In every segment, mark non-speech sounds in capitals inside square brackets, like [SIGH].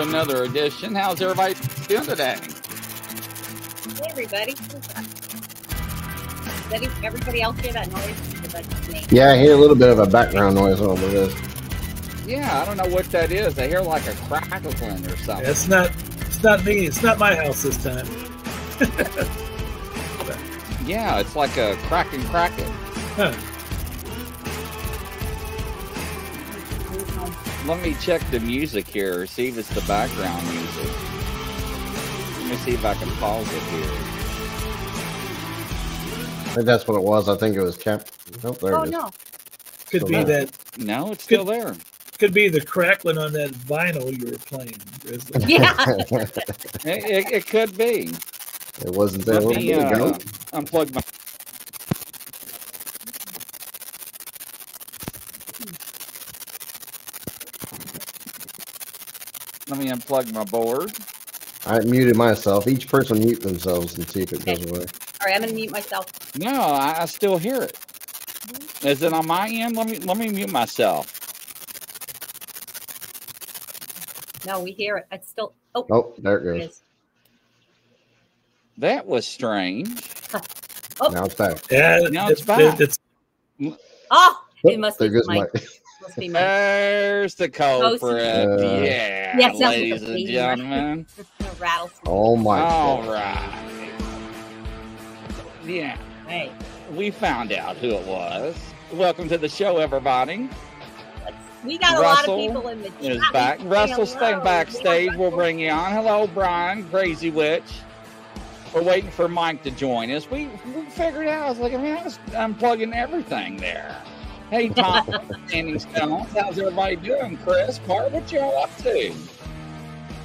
welcome everybody to another edition. How's everybody doing today? Hey, everybody. Does everybody else hear that noise? Yeah, I hear a little bit of a background noise over this. Yeah, I don't know what that is. I hear like a crackling or something. It's not. It's not me. It's not my house this time. [LAUGHS] yeah, it's like a cracking, cracking. Huh. Let me check the music here, see if it's the background music. Let me see if I can pause it here. I think that's what it was. I think it was kept. Oh, there oh, no. Could still be there. that. No, it's still there. Could be the crackling on that vinyl you were playing. [LAUGHS] Yeah. it, it, it, could be. It wasn't there. Let me uh, unplug my. Me unplug my board. I muted myself. Each person mute themselves and see if it goes away. All right, I'm gonna mute myself. No, I, I still hear it. Is it on my end? Let me let me mute myself. No, we hear it. It's still. Oh, oh there it goes. It that was strange. [LAUGHS] oh. Now it's back. Yeah, now it's, it's back. It's, ah, oh, it must be my. Must be my. There's the culprit. Uh, yeah, yes, ladies and gentlemen. oh my. All God. right. Yeah. Hey. We found out who it was. Welcome to the show, everybody. We got a Russell lot of people in the chat. Is back. Russell, staying backstage. We'll bring you on. Hello, Brian, Crazy Witch. We're waiting for Mike to join us. We, we figured out. I was like, I mean, I was unplugging everything there. Hey, Tom, Standing Stones. How's everybody doing? Chris, Part, what y'all up to?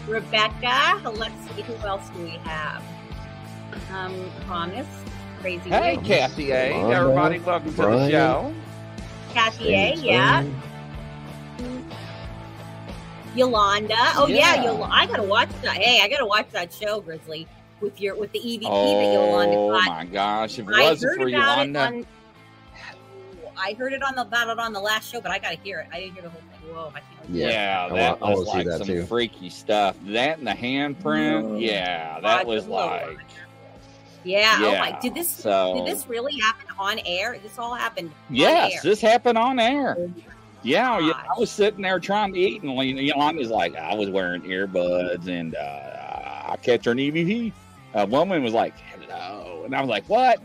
Rebecca. Let's see. Who else do we have? Um, Thomas. Crazy Hey, Witch. Kathy A. Everybody, welcome to the show. Kathy A. Yeah. Yolanda. Oh yeah, yeah Yol- I gotta watch that. Hey, I gotta watch that show, Grizzly, with your with the EVP oh, that Yolanda got. Oh my gosh! If it wasn't for Yolanda, on, I heard it on the about it on the last show, but I gotta hear it. I didn't hear the whole thing. Whoa, I can't. Yeah, yeah that I, was I like some too. freaky stuff. That and the handprint. Yeah, that was like. Yeah. yeah. Oh my! Did this? So, did this really happen on air? This all happened. Yes, this happened on air. Oh yeah, yeah, I was sitting there trying to eat, and Yolanda's like, I was wearing earbuds, and uh, I catch her an EVP. A woman was like, hello. And I was like, what?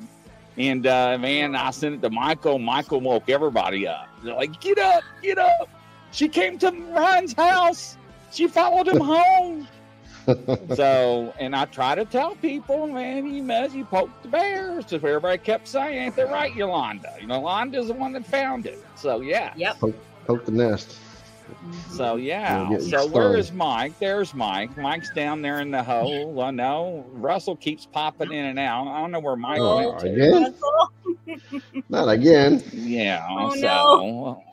And uh, man, I sent it to Michael. Michael woke everybody up. They're like, get up, get up. She came to Ryan's house. She followed him [LAUGHS] home. so, and I try to tell people, man, you mess, you poked the bears. So everybody kept saying, ain't they right, Yolanda? You know, Yolanda's the one that found it. So, yeah. Yep poke the nest. So yeah. So where is Mike? There's Mike. Mike's down there in the hole. I know. Russell keeps popping in and out. I don't know where Mike oh, went again. Not again. Yeah. Oh, so no.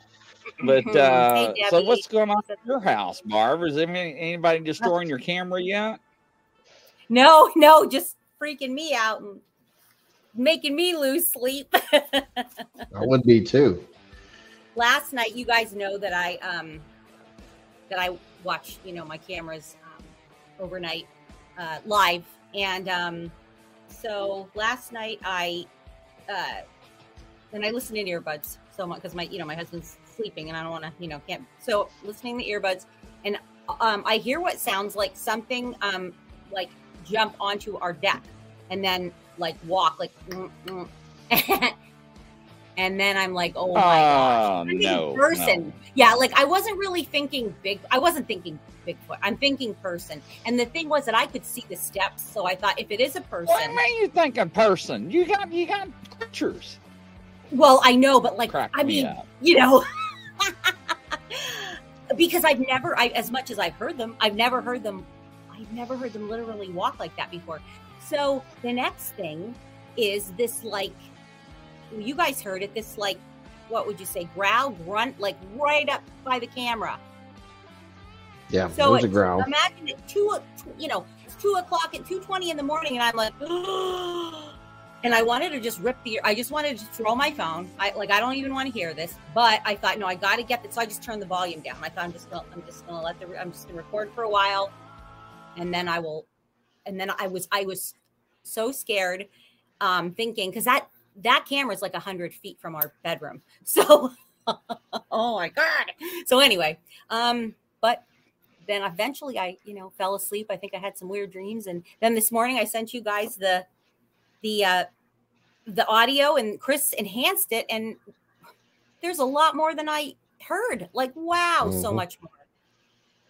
but [LAUGHS] uh hey, so what's going on at your house, Barb? Is anybody destroying your camera yet? No, no, just freaking me out and making me lose sleep. [LAUGHS] I would be too last night, you guys know that I um that I watch, you know, my cameras um, overnight uh, live, and um, so last night I uh, and I listened in earbuds so much because my you know my husband's sleeping and I don't want to you know can't so listening to earbuds and um, I hear what sounds like something um like jump onto our deck and then like walk like [LAUGHS] mm, mm. And then I'm like, oh my oh, gosh. no, person. No. Yeah, like I wasn't really thinking big. I wasn't thinking Bigfoot. I'm thinking person. And the thing was that I could see the steps. So I thought if it is a person. What mean you think a person? You got you got pictures. Well, I know, but like Crack I mean, up. you know. [LAUGHS] because I've never I as much as I've heard them, I've never heard them I've never heard them literally walk like that before. So the next thing is this like you guys heard it. This like, what would you say, growl, grunt, like right up by the camera. Yeah, so it was a growl. Imagine it two, you know, it's two o'clock at two twenty in the morning, and I'm like, [GASPS] and I wanted to just rip the. I just wanted to throw my phone. I like. I don't even want to hear this, but I thought, no, I got to get this. So I just turned the volume down. I thought I'm just gonna. I'm just gonna let the. I'm just gonna record for a while, and then I will. And then I was. I was so scared, um, thinking because that that camera is like a hundred feet from our bedroom. [LAUGHS] So, oh my god. So anyway, um, but then eventually I, you know, fell asleep. I think I had some weird dreams, and then this morning I sent you guys the the uh the audio and Chris enhanced it and there's a lot more than I heard. Like wow, so Mhm. much more.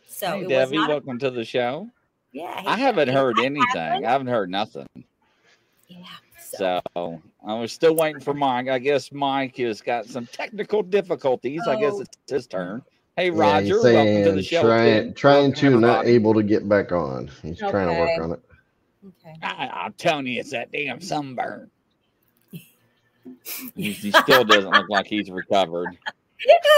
So Hey, it was Debbie, not a- welcome to the show. yeah. hey, I haven't hey, heard hi, anything. I haven't heard nothing. Yeah. So, So I was still waiting for Mike. I guess Mike has got some technical difficulties. I guess Oh. it's his turn. Hey, Yeah, Roger, he's welcome to the show. trying, trying Welcome, to, not everybody. able to get back on. He's trying to work on it. okay. I, I'm telling you, it's that damn sunburn. [LAUGHS] he, he still doesn't look like he's recovered.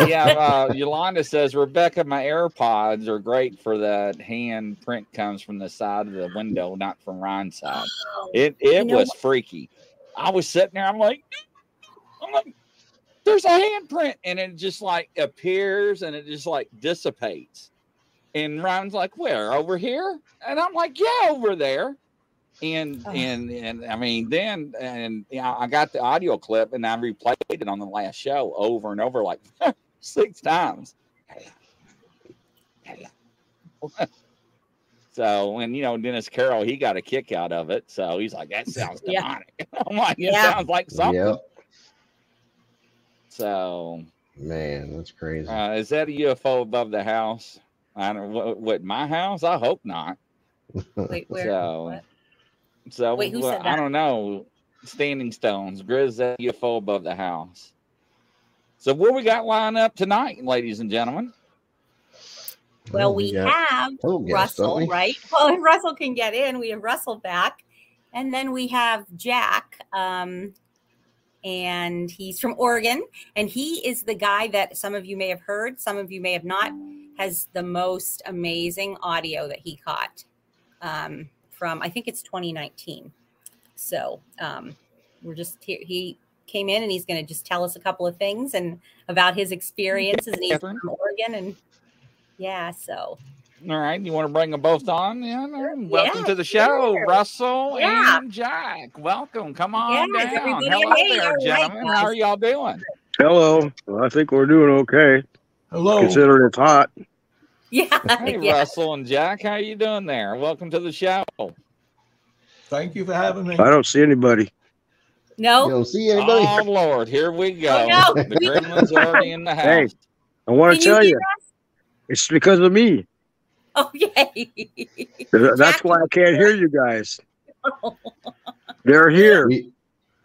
Yeah, uh, Yolanda says Rebecca, my AirPods are great for that hand print comes from the side of the window, not from Ryan's side. Oh, It it You know was freaky. I was sitting there, I'm like, I'm like, there's a handprint, and it just like appears and it just like dissipates. And Ryan's like, where? Over here? And I'm like, yeah, over there. And Oh. and and I mean, then and yeah, I got the audio clip and I replayed it on the last show over and over like [LAUGHS] six times. [LAUGHS] So, and you know, Dennis Carroll, he got a kick out of it. So he's like, that [LAUGHS] sounds Yeah. demonic. I'm like, it Yeah. sounds like something. Yep. So, Man, that's crazy. uh, is that a UFO above the house? I don't what, what my house? I hope not. wait, where? so, what? So Wait, who well, said I don't know. Standing stones, Grizz, that UFO above the house. So, what we got lined up tonight, ladies and gentlemen? Well, we got have total guests, Russell, we? right? [LAUGHS] Well, if Russell can get in, we have Russell back. And then we have Jack, um, and he's from Oregon. And he is the guy that some of you may have heard, some of you may have not, has the most amazing audio that he caught um, from, I think it's 2019. So um, we're just here. He came in and he's going to just tell us a couple of things and about his experiences. And he's from Oregon. And yeah, so All right, you want to bring them both on? Yeah, welcome Yeah, to the show, sure. Russell Yeah. and Jack. Welcome. Come on Yes, down. everybody Hello away. there, gentlemen. guys. How are y'all doing? Hello. Well, I think we're doing okay, Hello. considering it's hot. [LAUGHS] yeah, Hey, yeah. Russell and Jack, how you doing there? Welcome to the show. Thank you for having me. I don't see anybody. You No, don't see anybody? Oh Lord, here we go. Oh, no. The gremlins are already in the house. Hey. I want to tell hear you, it's because of me. oh yay! That's Jack- why I can't hear you guys. [LAUGHS] Oh. They're here. we,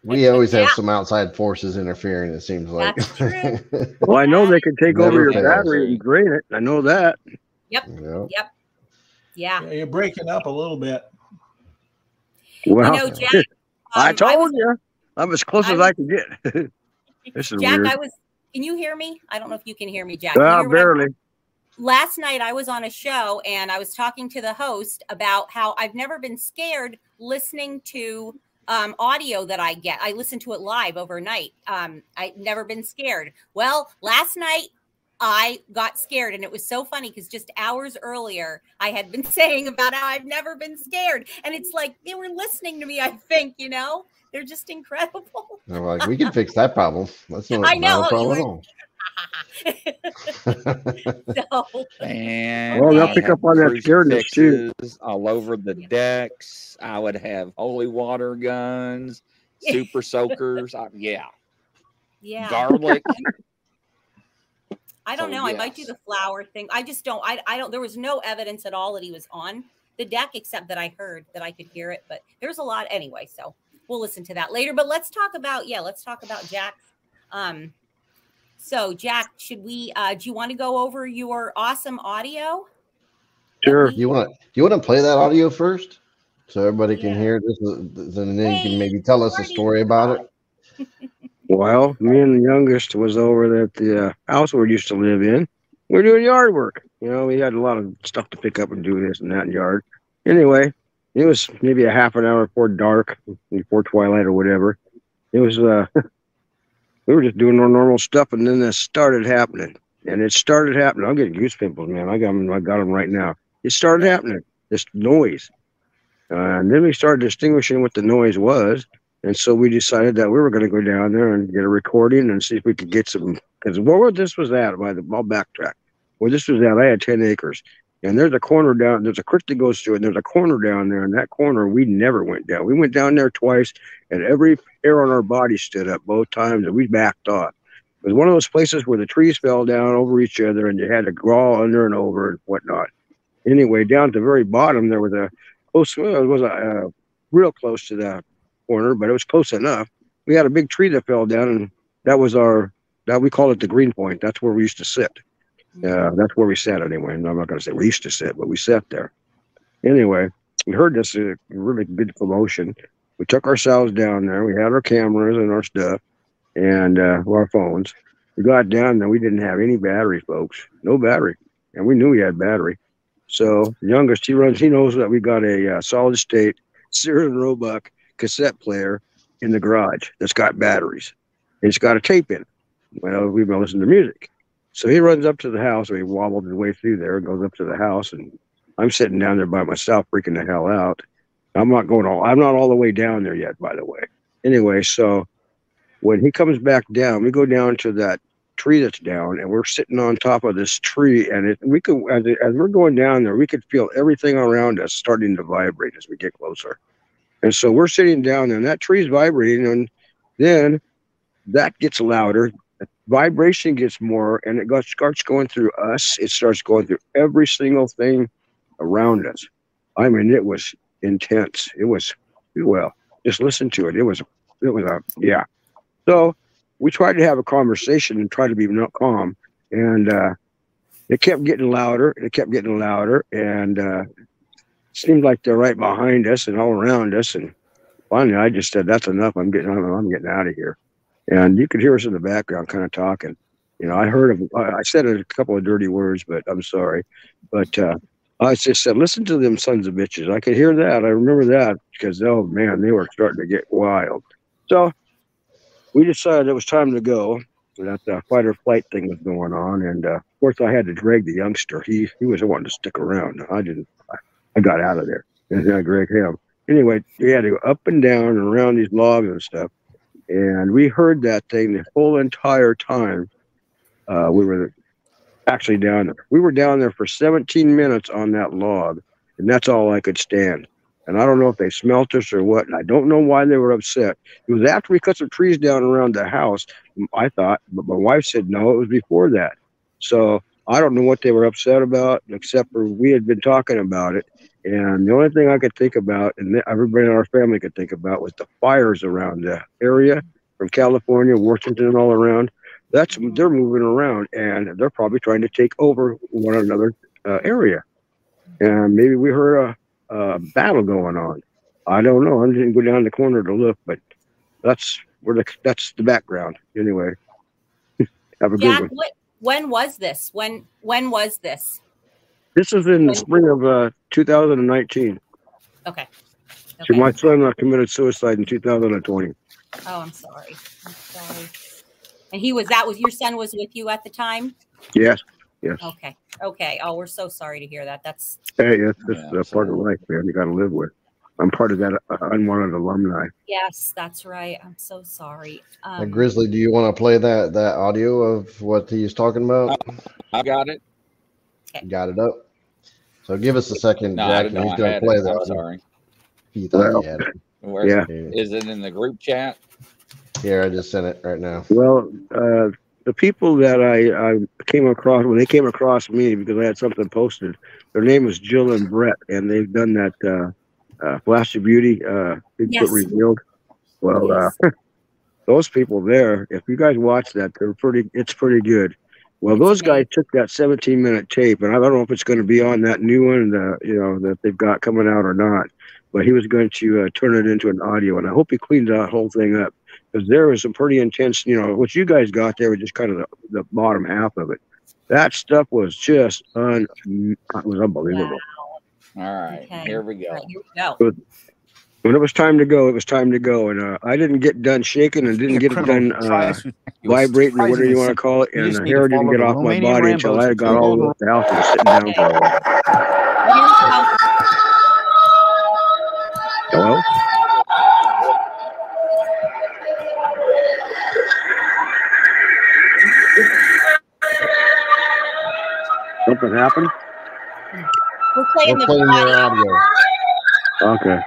we always have Yeah. some outside forces interfering, it seems like. [LAUGHS] Well, I know they can take Never over your fails. battery and drain it. I know that. Yep. yeah, Yeah, you're breaking up a little bit. Well, you know, Jack. [LAUGHS] I um, told was- you. I'm as close I as I can get. [LAUGHS] this is Jack, weird. I was. Can you hear me? I don't know if you can hear me, Jack. Can you hear what I'm- barely. last night I was on a show and I was talking to the host about how I've never been scared listening to um, audio that I get. I listen to it live overnight. Um, I've never been scared. Well, last night I got scared and it was so funny because just hours earlier I had been [LAUGHS] saying about how I've never been scared. And it's like they were listening to me, I think, you know, they're just incredible. They're like, we can [LAUGHS] fix that problem. That's not, I know, a problem you at all. So And Well, they'll I pick up on that cruise too. all over the decks. I would have holy water guns, super [LAUGHS] soakers. I, yeah, yeah. garlic. [LAUGHS] I don't So, know. I might do the flower thing. I just don't. I, I don't. There was no evidence at all that he was on the deck, except that I heard that I could hear it. But there's a lot anyway. So we'll listen to that later. But let's talk about yeah. Let's talk about Jack. Um. So Jack, should we? uh Do you want to go over your awesome audio? Sure. we- you want to you want to play that audio first, so everybody can Yeah. hear this, and then you Hey, can maybe tell us a story about it. [LAUGHS] Well, me and the youngest was over at the uh, house we used to live in. We were doing yard work. You know, we had a lot of stuff to pick up and do this and that in yard. Anyway, it was maybe a half an hour before dark, before twilight or whatever. It was uh, [LAUGHS] we were just doing our normal stuff, and then this started happening, and it started happening. I'm getting goose pimples, man. I got them. I got them right now. It started happening. This noise, uh, and then we started distinguishing what the noise was, and so we decided that we were going to go down there and get a recording and see if we could get some. Because where this was at, by the I'll backtrack. Where this was at, I had ten acres, and there's a corner down. There's a creek that goes through it. And there's a corner down there, and that corner we never went down. We went down there twice, and every hair on our body stood up both times, and we backed off. It was one of those places where the trees fell down over each other, and you had to crawl under and over and whatnot. Anyway, down at the very bottom, there was a close. Well, it was a real close to that corner, but it was close enough. We had a big tree that fell down, and that was our. That we call it the green point. That's where we used to sit. Uh, that's where we sat anyway. And I'm not going to say we used to sit, but we sat there. Anyway, we heard this uh, really good commotion. We took ourselves down there. We had our cameras and our stuff and uh, our phones. We got down there. We didn't have any battery, folks. No battery. And we knew we had battery. So youngest, he runs, he knows that we got a uh, solid state Sears and Roebuck cassette player in the garage that's got batteries. And it's got a tape in it. Well, we've been listening to music. So he runs up to the house, or he wobbled his way through there, goes up to the house, and I'm sitting down there by myself, freaking the hell out. I'm not going all, I'm not all the way down there yet, by the way. Anyway, so when he comes back down, we go down to that tree that's down, and we're sitting on top of this tree, and it, we could, as, as we're going down there, we could feel everything around us starting to vibrate as we get closer. And so we're sitting down there, and that tree's vibrating, and then that gets louder. Vibration gets more, and it goes, starts going through us. It starts going through every single thing around us. I mean, it was intense. It was well. Just listen to it. It was it was a yeah. So we tried to have a conversation and try to be calm, and uh, it kept getting louder. It kept getting louder, and uh, seemed like they're right behind us and all around us. And finally, I just said, "That's enough. I'm getting. I'm getting out of here." And you could hear us in the background, kind of talking. You know, I heard of. I said a couple of dirty words, but I'm sorry. But uh, I just said, "Listen to them sons of bitches." I could hear that. I remember that because oh man, they were starting to get wild. So we decided it was time to go. That uh, fight or flight thing was going on, and uh, of course, I had to drag the youngster. He he was wanting to stick around. I didn't. I, I got out of there. And I Greg him. Anyway, we had to go up and down and around these logs and stuff. And we heard that thing the whole entire time uh, we were actually down there. We were down there for 17 minutes on that log, and that's all I could stand. And I don't know if they smelt us or what. And I don't know why they were upset. It was after we cut some trees down around the house, I thought, but my wife said no, it was before that. So I don't know what they were upset about, except for we had been talking about it. And the only thing I could think about, and everybody in our family could think about, was the fires around the area from California, Washington, all around. That's they're moving around, and they're probably trying to take over one another uh, area. And maybe we heard a, a, battle going on. I don't know. I didn't go down the corner to look, but that's where the that's the background. Anyway, [LAUGHS] have a yeah, good one. when was this? When when was this? This was in the spring of uh, 2019. Okay. okay. my son uh, committed suicide in 2020. Oh, I'm sorry. I'm sorry. And he was that was your son was with you at the time? Yes. Yes. Okay. Okay. Oh, we're so sorry to hear that. That's hey, it's just yeah, a part of life, man. You got to live with. I'm part of that uh, unwanted alumni. Yes, that's right. I'm so sorry. Um, Grizzly, do you want to play that that audio of what he's talking about? I got it. Okay. Got it up. So give us a second, no, Jack. He's going to play that. I'm sorry. He thought well, he had it. Where, yeah. Is it in the group chat? Here, I just sent it right now. Well, uh, the people that I, I came across when they came across me because I had something posted, their name was Jill and Brett, and they've done that uh, uh, Flash of Beauty, uh, Bigfoot yes. Revealed. Well, uh, [LAUGHS] those people there, if you guys watch that, they're pretty. It's pretty good. Well, those guys took that 17 minute tape, and I don't know if it's going to be on that new one, that you know, that they've got coming out or not. But he was going to uh, turn it into an audio, and I hope he cleaned that whole thing up because there was some pretty intense. You know, what you guys got there was just kind of the, the bottom half of it. That stuff was just un, it was unbelievable. Wow. All right, Okay. here we go. All right, here we go. When it was time to go, it was time to go, and uh, I didn't get done shaking and didn't A get it done uh, tries to- it was vibrating or whatever you want to call it, and the hair didn't get the off my Romanian body until I to got all follow over the house and sitting down for a while. Hello. Something happened. We're playing We're the playing your audio. audio. Okay.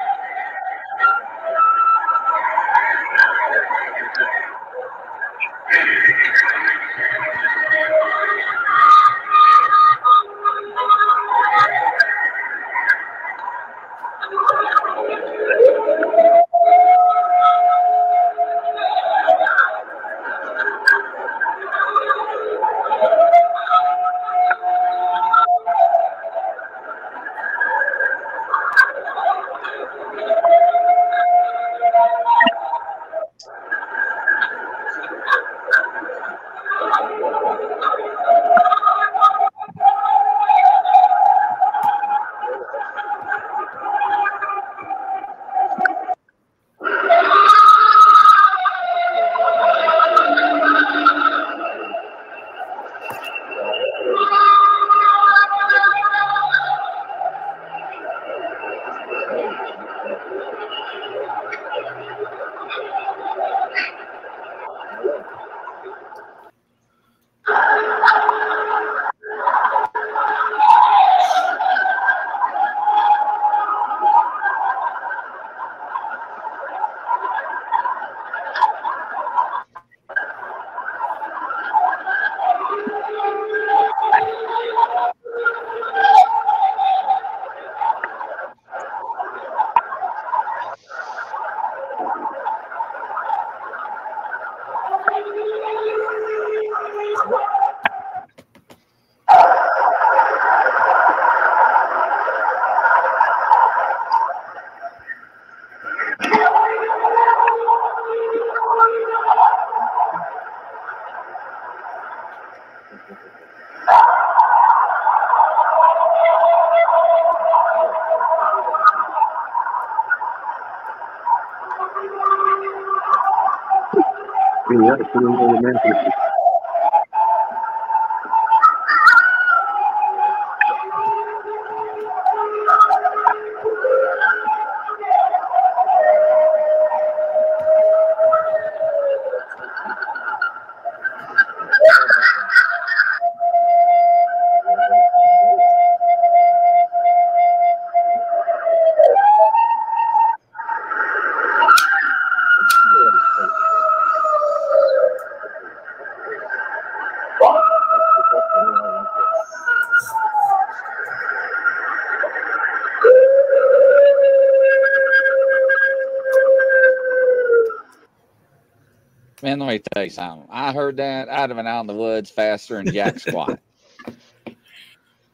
Yeah, let me tell you something. I heard that. I'd have been out in the woods faster than Jack [LAUGHS] Squat.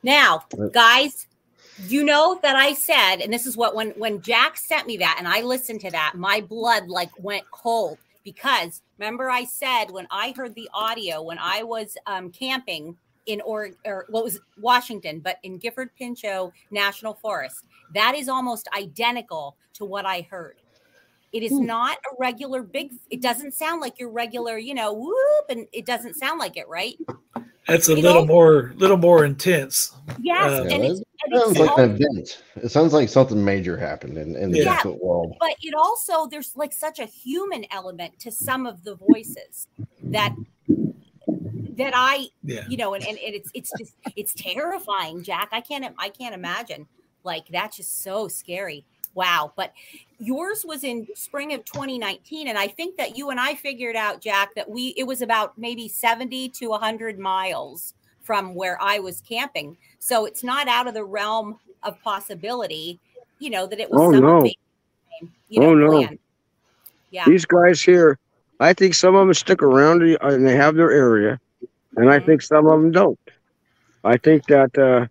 Now, guys, you know that I said, and this is what when when Jack sent me that, and I listened to that, my blood like went cold because remember I said when I heard the audio when I was um, camping in or or what was Washington, but in Gifford Pinchot National Forest, that is almost identical to what I heard. It is not a regular big. It doesn't sound like your regular, you know, whoop, and it doesn't sound like it, right? That's a You little know- more, little more intense. Yes, Uh, and Yeah, it's, that and sounds like all- an event. It sounds like something major happened in, in the Yeah. Bigfoot world. but it also there's like such a human element to some of the voices that that I Yeah. you know and, and, and it's it's just it's terrifying Jack I can't I can't imagine like that's just so scary wow but yours was in spring of 2019 and I think that you and I figured out Jack that we it was about maybe 70 to 100 miles from where I was camping so it's not out of the realm of possibility you know that it was Oh, no. you know Oh, no. plan. yeah These guys here, I think some of them stick around and- and they have their area, and I think some of them don't. I think that, uh,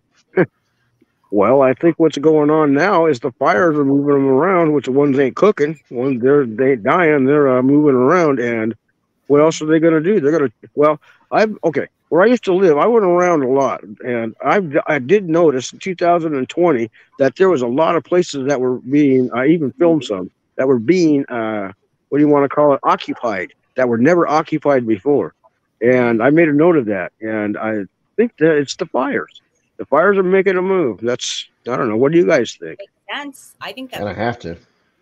well, I think what's going on now is the fires are moving them around, which the ones ain't cooking. Ones they're they dying, they're uh, moving around, and what else are they going to do? They're going to well, I'm okay. Where I used to live, I went around a lot, and I I did notice in 2020 that there was a lot of places that were being. I even filmed some that were being. Uh, what do you want to call it? Occupied that were never occupied before, and I made a note of that. And I think that it's the fires. The fires are making a move. That's I don't know. What do you guys think? Makes sense. I think And I have to.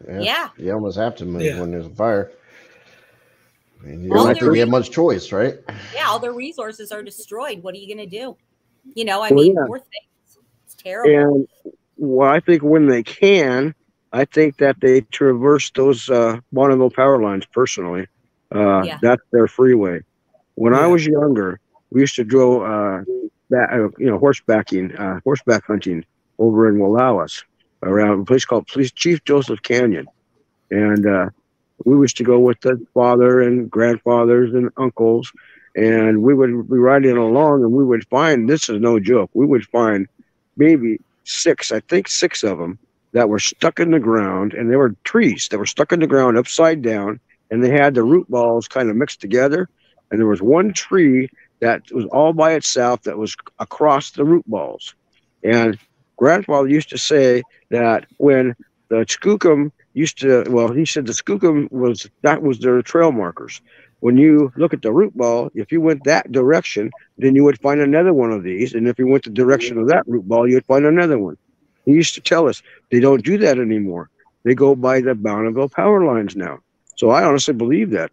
Yeah. You almost have to move Yeah. when there's a fire. I mean, you Well, don't think there- you have much choice, right? Yeah, all their resources are destroyed. What are you going to do? You know, I Well, mean, yeah. poor things. It's terrible. And well, I think when they can, I think that they traverse those uh, Bonneville power lines personally. Uh, Yeah. That's their freeway. When I was younger, we used to go, uh, back, uh, you know, horsebacking, uh, horseback hunting over in Wallowas around a place called Police Chief Joseph Canyon. And uh, we used to go with the father and grandfathers and uncles, and we would be riding along, and we would find this is no joke. We would find maybe six, I think six of them that were stuck in the ground, and they were trees that were stuck in the ground upside down, and they had the root balls kind of mixed together. And there was one tree that was all by itself that was across the root balls. And grandfather used to say that when the skookum used to, well, he said the skookum was that was their trail markers. When you look at the root ball, if you went that direction, then you would find another one of these. And if you went the direction of that root ball, you'd find another one. He used to tell us they don't do that anymore. They go by the Bonneville power lines now. So I honestly believe that.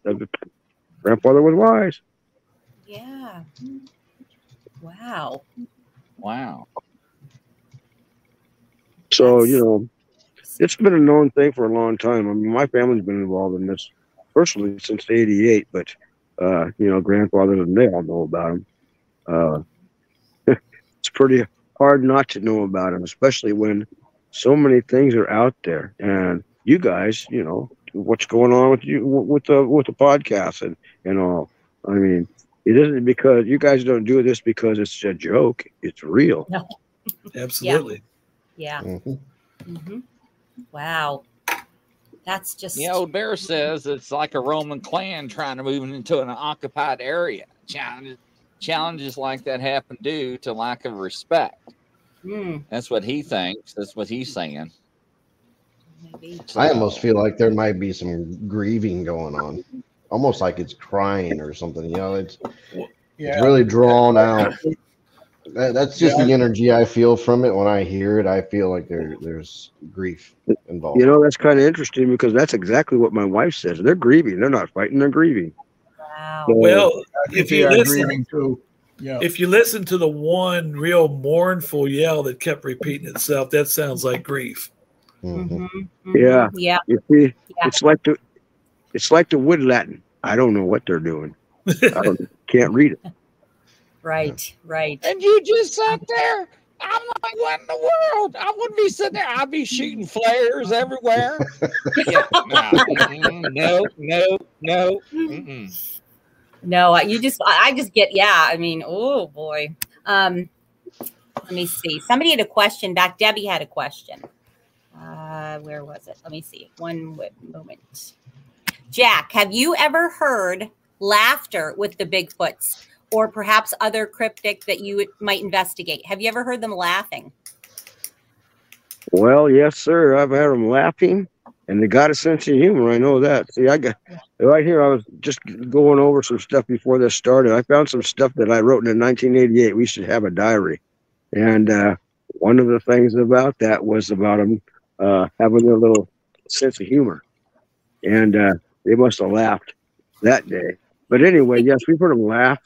grandfather was wise. yeah. Wow. Wow. So, That's- you know, it's been a known thing for a long time. I mean, my family's been involved in this personally since '88, but uh, you know, grandfathers and they all know about them. Uh, [LAUGHS] it's pretty hard not to know about them, especially when so many things are out there. And you guys, you know, what's going on with you with the with the podcast and and all. I mean, it isn't because you guys don't do this because it's a joke. It's real. [LAUGHS] Absolutely. Yeah. Mhm. hmm Wow. That's just. Yeah, old Bear says it's like a Roman clan trying to move into an occupied area. Challenges, challenges like that happen due to lack of respect. Mm, That's what he thinks. That's what he's saying. maybe. I almost feel like there might be some grieving going on, almost like it's crying or something. You know, it's it's really drawn out. That, that's just the energy I feel from it when I hear it. I feel like there there's grief involved. You know, that's kind of interesting because that's exactly what my wife says. They're grieving. They're not fighting. They're grieving. Wow. So, Well, if you listen, grieving too. Yeah. if you listen to the one real mournful yell that kept repeating itself, that sounds like grief. Mhm. Mhm, mhm. Yeah. Yeah. you see, Yeah. it's like the it's like the wood Latin. I don't know what they're doing. I don't, [LAUGHS] can't read it. Right. Right. And you just sat there. I'm like, what in the world? I wouldn't be sitting there. I'd be shooting flares everywhere. yeah, no, no, no, no. mm-mm. No, you just. I I just get. Yeah. I mean. Oh boy. Um. Let me see. Somebody had a question back. Debbie had a question. Uh, where was it? Let me see. One moment. Jack, have you ever heard laughter with the Bigfoots, or perhaps other cryptic that you might investigate? Have you ever heard them laughing? Well, yes, sir. I've had them laughing, and they got a sense of humor. I know that. See, I got right here. I was just going over some stuff before this started. I found some stuff that I wrote in 1988. We should have a diary, and uh, one of the things about that was about them uh, having a little sense of humor, and uh, they must have laughed that day. But anyway, yes, we've heard them laugh.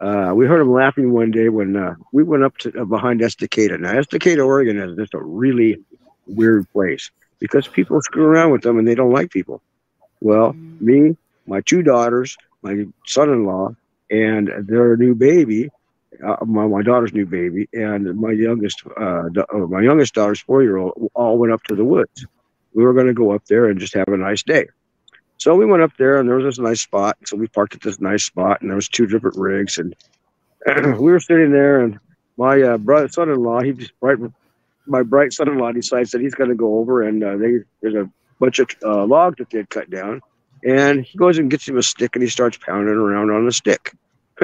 Uh, we heard them laughing one day when uh, we went up to uh, behind Estacada. Now, Estacada, Oregon is just a really weird place because people screw around with them and they don't like people. Well, me, my two daughters, my son-in-law, and their new baby, uh, my, my daughter's new baby, and my youngest, uh, da- uh, my youngest daughter's four-year-old, all went up to the woods. We were going to go up there and just have a nice day. So we went up there, and there was this nice spot. So we parked at this nice spot, and there was two different rigs, and [CLEARS THROAT] we were sitting there, and my uh, brother, son-in-law, he just right, my bright son-in-law decides that he's going to go over, and uh, they there's a bunch of uh, logs that they had cut down, and he goes and gets him a stick and he starts pounding around on the stick.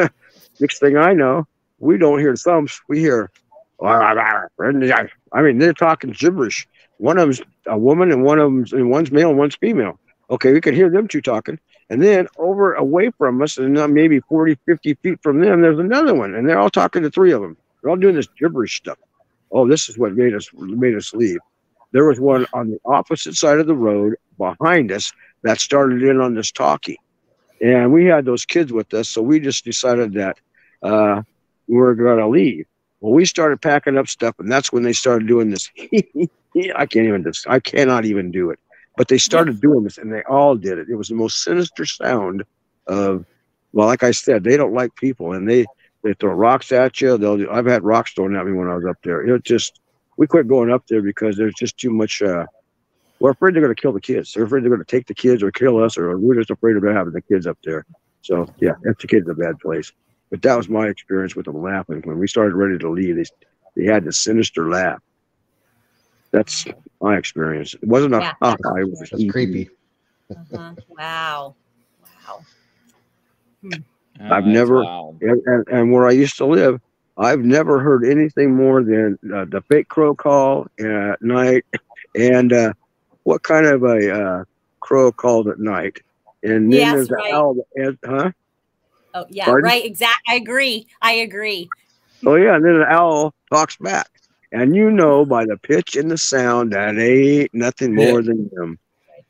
[LAUGHS] Next thing I know, we don't hear thumps. We hear, [LAUGHS] I mean, they're talking gibberish. One of them's a woman and one of them's and one's male and one's female. Okay, we can hear them two talking. And then over away from us, and maybe 40, 50 feet from them, there's another one. And they're all talking to three of them. They're all doing this gibberish stuff. Oh, this is what made us made us leave. There was one on the opposite side of the road behind us that started in on this talkie. And we had those kids with us, so we just decided that uh, we were going to leave. Well, we started packing up stuff, and that's when they started doing this. [LAUGHS] I can't even, I cannot even do it. But they started doing this, and they all did it. It was the most sinister sound of, well, like I said, they don't like people, and they they throw rocks at you. They'll. Do, I've had rocks thrown at me when I was up there. It just, we quit going up there because there's just too much. Uh, we're afraid they're going to kill the kids. They're afraid they're going to take the kids or kill us, or we're just afraid of having the kids up there. So yeah, kids a bad place. But that was my experience with them laughing. When we started ready to leave, they, they had this sinister laugh. That's my experience. It wasn't a Yeah. ha ha. It was That's creepy. Uh-huh. Wow. Wow. Oh, I've never- wild. And, and, and where I used to live, I've never heard anything more than uh, the fake crow call at night and uh, what kind of a uh, crow called at night. And then Yes, there's right. an owl, that- huh? Oh yeah, Pardon? right. Exactly. I agree. I agree. Oh yeah, and then an owl talks back, and you know by the pitch and the sound that ain't nothing more than them.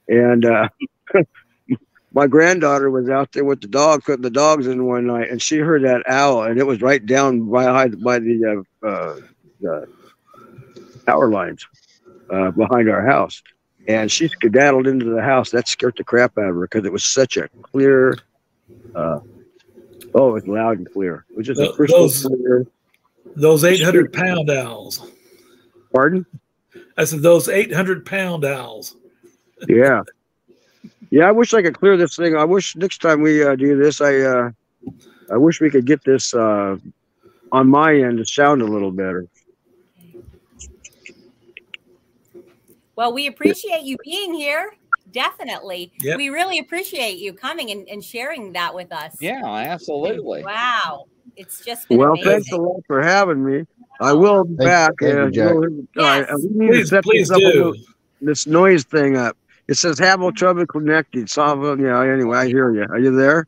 And uh, [LAUGHS] my granddaughter was out there with the dog, putting the dogs in one night, and she heard that owl, and it was right down by by the uh, uh, the power lines uh, behind our house. And she skedaddled into the house. That scared the crap out of her because it was such a clear. Uh, oh, it was loud and clear. It was just a crystal clear. Those 800 pound owls. Pardon? I said, those 800 pound owls. Yeah. Yeah, I wish I could clear this thing. I wish next time we uh, do this, I uh, I wish we could get this uh, on my end to sound a little better. Well, we appreciate you being here. Definitely. Yep. We really appreciate you coming and, and sharing that with us. Yeah, absolutely. Wow. It's just been Well, amazing. thanks a lot for having me. I will be Thank- back. thank you, and we'll- Yes. uh, we need to set please this, do. little- this noise thing up. It says have having trouble connecting. Solve Yeah. Anyway, I hear you. Are you there?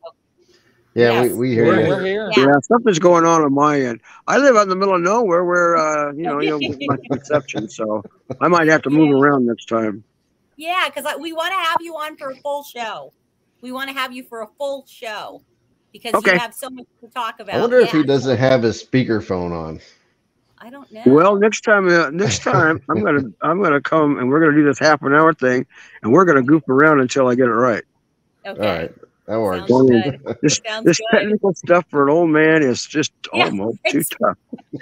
Yeah, Yes. we, we hear We're, you. we're here. Yeah. Yeah. something's going on on my end. I live out in the middle of nowhere where uh, you know you don't get much [LAUGHS] reception, so I might have to move around next time. Yeah, because we want to have you on for a full show. We want to have you for a full show because Okay. you have so much to talk about. I wonder if he doesn't have his speakerphone on. I don't know. Well, next time, uh, next time [LAUGHS] I'm gonna I'm gonna come and we're gonna do this half an hour thing, and we're gonna goof around until I get it right. okay. All right, that works. Sounds good. This Sounds this good. technical stuff for an old man is just [LAUGHS] Yeah, almost too tough. [LAUGHS]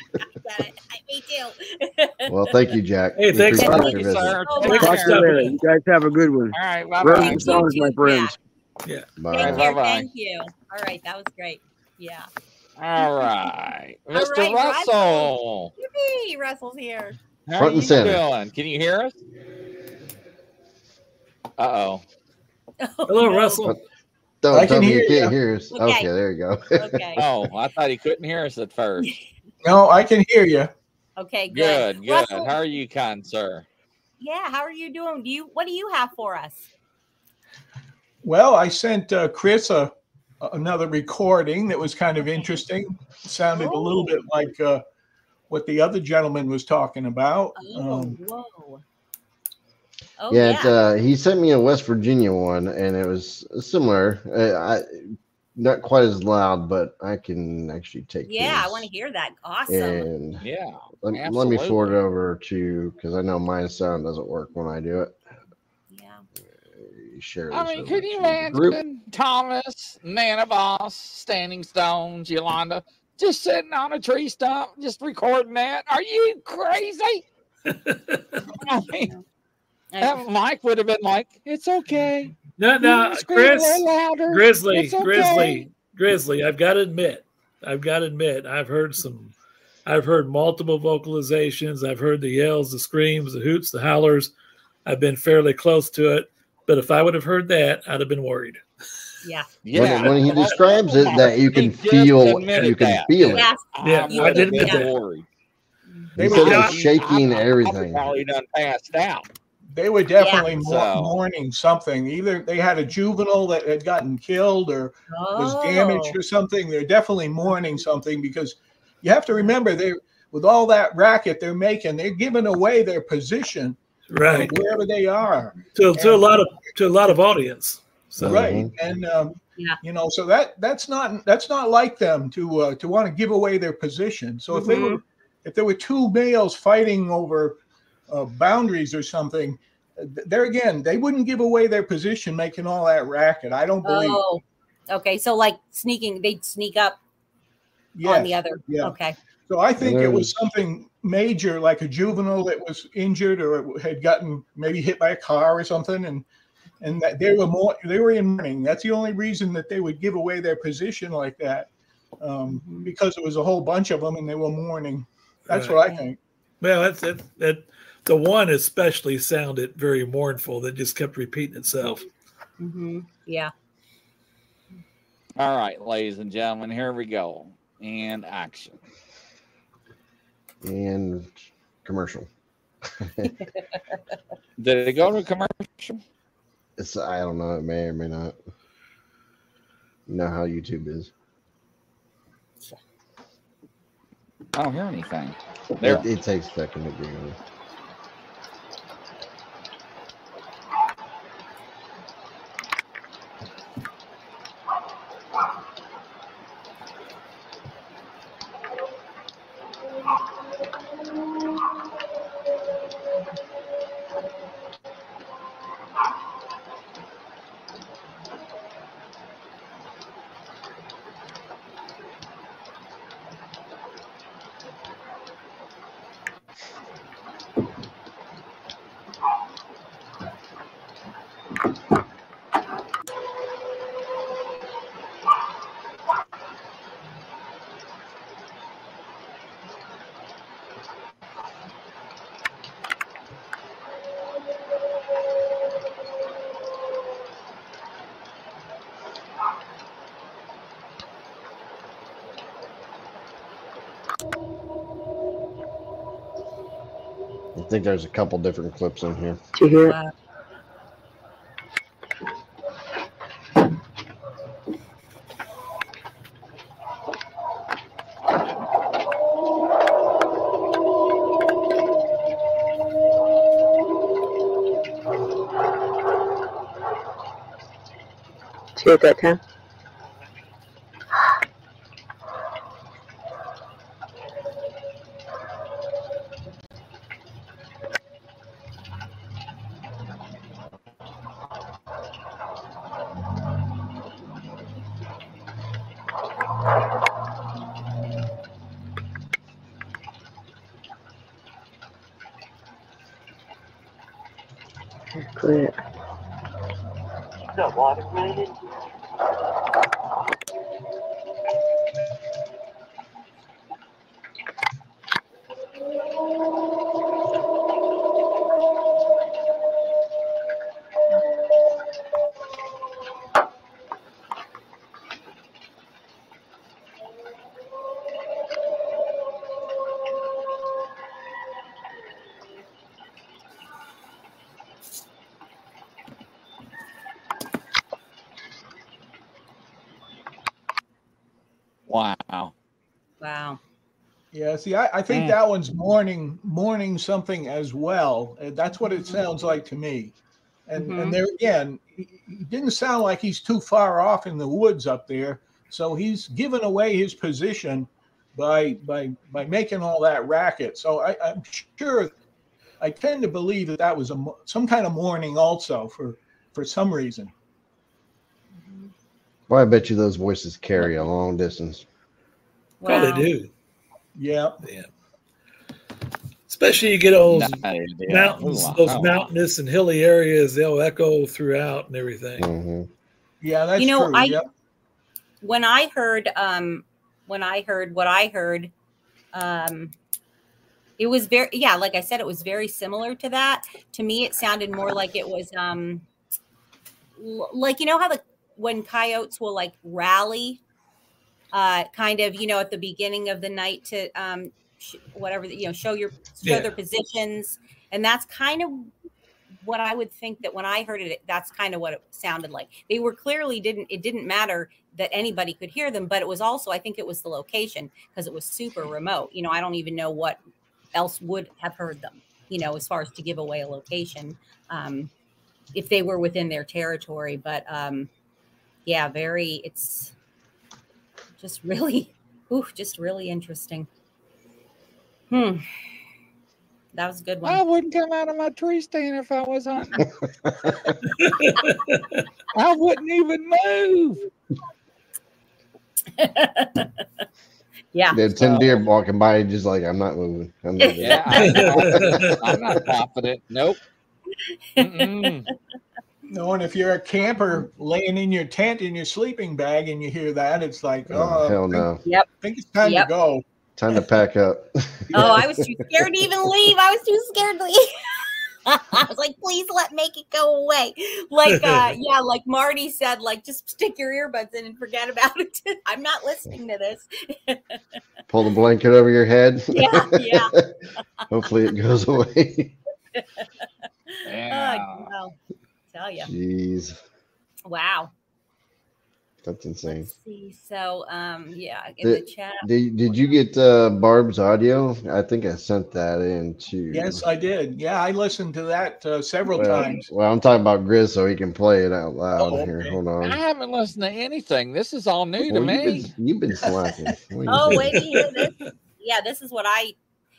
Got it. Me too. Well, thank you, Jack. Hey, We thanks for- your Thank you, visit. Oh, Take my Talk care. to you Stop later. it. You guys have a good one. All right. Bye Brothers bye. and sisters, my friends. Yeah. Bye. Take Bye. care. Bye-bye. Thank you. All right. That was great. Yeah. All right. [LAUGHS] Mr. right, Russell. Yippee! Russell's here. How Front are and you center. doing? Can you hear us? Uh oh. Hello, Russell. Don't I tell can me you hear can't you. hear us. Okay. Okay, there you go. Okay. [LAUGHS] Oh, I thought he couldn't hear us at first. [LAUGHS] No, I can hear you. Okay. Good. Good, good. Russell, How are you, kind sir? yeah. How are you doing? Do you? What do you have for us? Well, I sent uh, Chris a, another recording that was kind of interesting. sounded a little Oh. bit like uh, what the other gentleman was talking about. Oh, Um, whoa. Oh, yeah, yeah. Uh, he sent me a West Virginia one, and it was similar. Uh, I not quite as loud, but I can actually take. yeah, I want to hear that. Awesome. And Yeah. let, let me forward it over to because I know my sound doesn't work when I do it. Yeah. Share. I mean, over could you to the group. imagine Thomas, Nana Boss, Standing Stones, Yolanda, just sitting on a tree stump, just recording that? Are you crazy? [LAUGHS] I mean, that Mike would have been like, "It's okay." No, no, can Chris, louder. Grizzly, okay." Grizzly, Grizzly. I've got to admit, I've got to admit, I've heard some, I've heard multiple vocalizations. I've heard the yells, the screams, the hoots, the howlers. I've been fairly close to it. But if I would have heard that, I'd have been worried. Yeah. Yeah. When, when he describes it, that you can feel, admitted you can that. feel it. Yeah. Yeah, I I would have did been admit that. worried. They He were, said it was shaking I- I everything. Probably done passed out. they were definitely Yeah. So- mourning something. Either they had a juvenile that had gotten killed or was Oh. damaged or something. They're definitely mourning something because you have to remember they with all that racket they're making, they're giving away their position Right. wherever they are. To, to a lot of to a lot of audience. So right Mhm. and um, Yeah. you know so that that's not that's not like them to uh, to want to give away their position so if they were if there were two males fighting over uh, boundaries or something uh, there again they wouldn't give away their position making all that racket i don't believe Oh. Okay. So like sneaking, they'd sneak up yes. on the other. yeah. Okay. So i think it was something major like a juvenile that was injured or had gotten maybe hit by a car or something and and that they were more they were in mourning that's the only reason that they would give away their position like that um, because it was a whole bunch of them and they were mourning that's what i think well, that's it. That the one especially sounded very mournful. That just kept repeating itself. hmm Yeah. All right, ladies and gentlemen, here we go. And action. And commercial. [LAUGHS] Did it go to commercial? It's I don't know. It may or may not. You know how YouTube is. I don't hear anything. There. It, it takes a second to get going. Think there's a couple different clips in here. You hear it? Wow. That time? Quit. Got water related? Wow. Wow. Yeah, see, I, I think Mm. that one's mourning mourning something as well. That's what it sounds like to me. And Mhm. and there again, he, he didn't sound like he's too far off in the woods up there. So he's given away his position by by by making all that racket. So I, I'm sure, I tend to believe that that was a some kind of mourning also for for some reason. Well, I bet you those voices carry a long distance. Probably Wow. do. Yeah, Yeah. Especially you get those Nice, yeah. mountains, Ooh, those mountainous and hilly areas, they'll echo throughout and everything. hmm yeah, that's You know, true. I- yeah. when I heard um when I heard what I heard um it was very yeah, like I said it was very similar to that. To me it sounded more like it was um l- like you know how the when coyotes will like rally, uh, kind of you know at the beginning of the night to um, sh- whatever you know show your show Yeah. their positions, and that's kind of what I would think that when I heard it, that's kind of what it sounded like. They were clearly didn't it didn't matter that anybody could hear them, but it was also I think it was the location because it was super remote. You know, I don't even know what else would have heard them. You know, as far as to give away a location, um, if they were within their territory. But um, yeah, very. It's just really, [LAUGHS] ooh, just really interesting. Hmm. That was a good one. I wouldn't come out of my tree stand if I was hunting. [LAUGHS] I wouldn't even move. [LAUGHS] yeah. There's ten deer walking by, just like I'm not moving. I'm not moving. Yeah, I know. I'm not confident. Nope. Mm-mm. No, and if you're a camper laying in your tent in your sleeping bag and you hear that, it's like, Oh, oh, hell I think, no! I think it's time Yep. to go. Time to pack up. [LAUGHS] Oh, I was too scared to even leave. I was too scared to leave. [LAUGHS] I was like, please let make it go away. Like, uh, [LAUGHS] yeah, like Marty said, like just stick your earbuds in and forget about it. I'm not listening to this. Pull the blanket over your head. Yeah, yeah. Hopefully it goes away. Yeah. Oh, well, tell you. Jeez, Wow. that's insane. Let's see. So, um, yeah, in the Did, chat. did, did you get uh, Barb's audio? I think I sent that in too. Yes, I did. Yeah, I listened to that uh, several well, times. well, I'm talking about Grizz so he can play it out loud Oh, here. okay. Hold on. I haven't listened to anything. This is all new to you've me. been, you've been slacking. What are you Oh, wait to hear [LAUGHS] this. Yeah, this is what I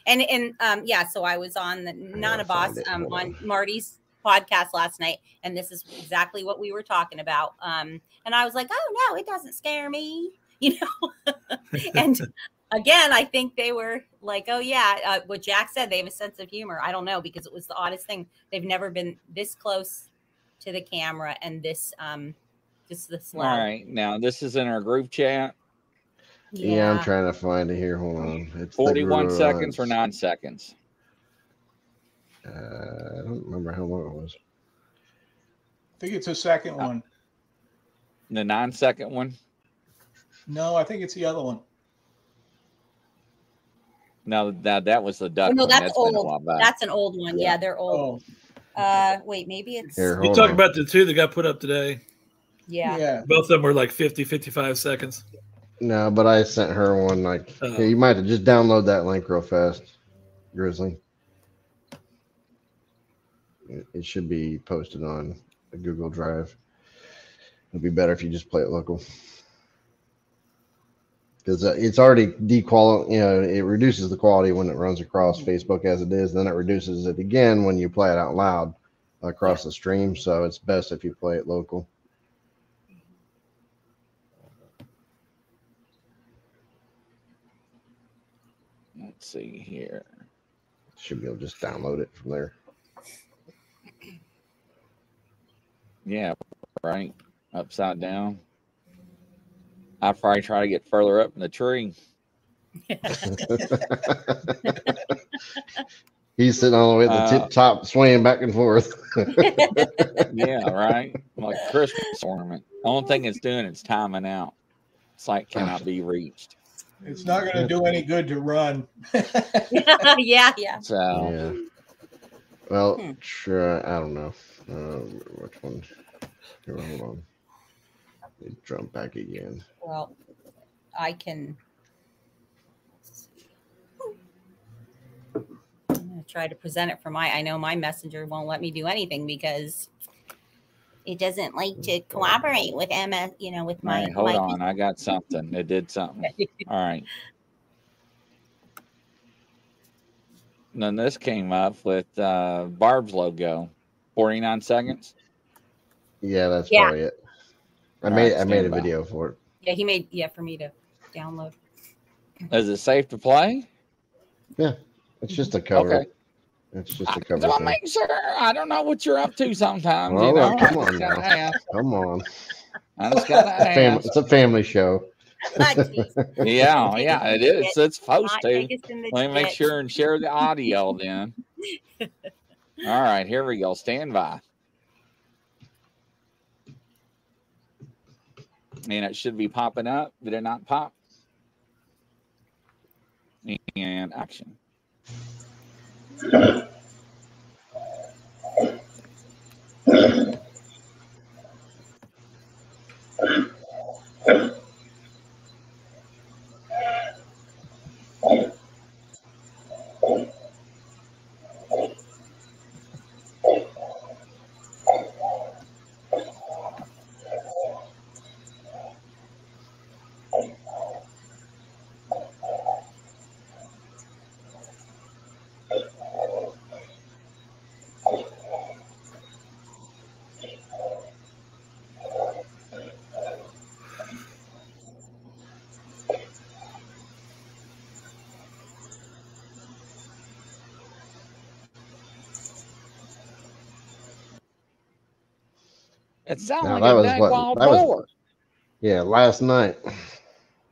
and and um yeah, so I was on the Nana found Boss um on Marty's podcast last night, and this is exactly what we were talking about. Um, and I was like, oh no, it doesn't scare me, [LAUGHS] you know. [LAUGHS] and again, I think they were like, oh yeah, uh, what Jack said, they have a sense of humor. I don't know because it was the oddest thing. They've never been this close to the camera and this um just this All loud. right. Now, this is in our group chat. Yeah. I'm trying to find it here. Hold on. It's 41 seconds or nine seconds. Uh, I don't remember how long it was. I think it's the second one. The nine second one. No, I think it's the other one. No, that that was the duck. Oh, no, one. that's old. That's an old one. Yeah, they're old. Oh, Uh, wait, maybe it's Here, You talk on. about the two that got put up today? yeah. yeah. Both of them were like 50, 55 seconds. No, but I sent her one. Like, Oh. here, you might have just download that link real fast, Grizzly. It, it should be posted on a Google Drive. It'd be better if you just play it local. Because uh, it's already dequal, you know, it reduces the quality when it runs across Facebook as it is. Then it reduces it again when you play it out loud across the stream. So it's best if you play it local. Let's see here. Should be able to just download it from there. Yeah, right. Upside down. I probably try to get further up in the tree. [LAUGHS] He's sitting all the way at the Uh, tip top, swaying back and forth. [LAUGHS] Yeah, right. Like Christmas ornament. The only thing it's doing is timing out. Sight cannot be reached. It's not going to do any good to run. [LAUGHS] yeah, yeah. So yeah. Well, Hmm. sure. I don't know. Uh, which one? Here, hold on. Let me jump back again. Well, I can. I'm gonna try to present it for my. I know my messenger won't let me do anything because it doesn't like to cooperate with MS. You know, with my. right, hold my- on. I got something. It did something. [LAUGHS] All right. And then this came up with uh, Barb's logo. 49 seconds. Yeah, that's Yeah. probably it. I All made right, I made a by. video for it. Yeah, he made. Yeah, for me to download. Is it safe to play? Yeah, it's just a cover. Okay. It's just a cover. just want to make sure. I don't know what you're up to sometimes. Well, you know, come on now. Come on, I just gotta it's a, fam- it's a family show. Ah. [LAUGHS] Yeah, yeah, it is. It's supposed to. take us in the Let me make sure and share the audio then. [LAUGHS] All right, here we go. Stand by. and it should be popping up. Did it not pop? And action. [LAUGHS] It sounds Now, like that a was dang what- wild that was- Yeah, last night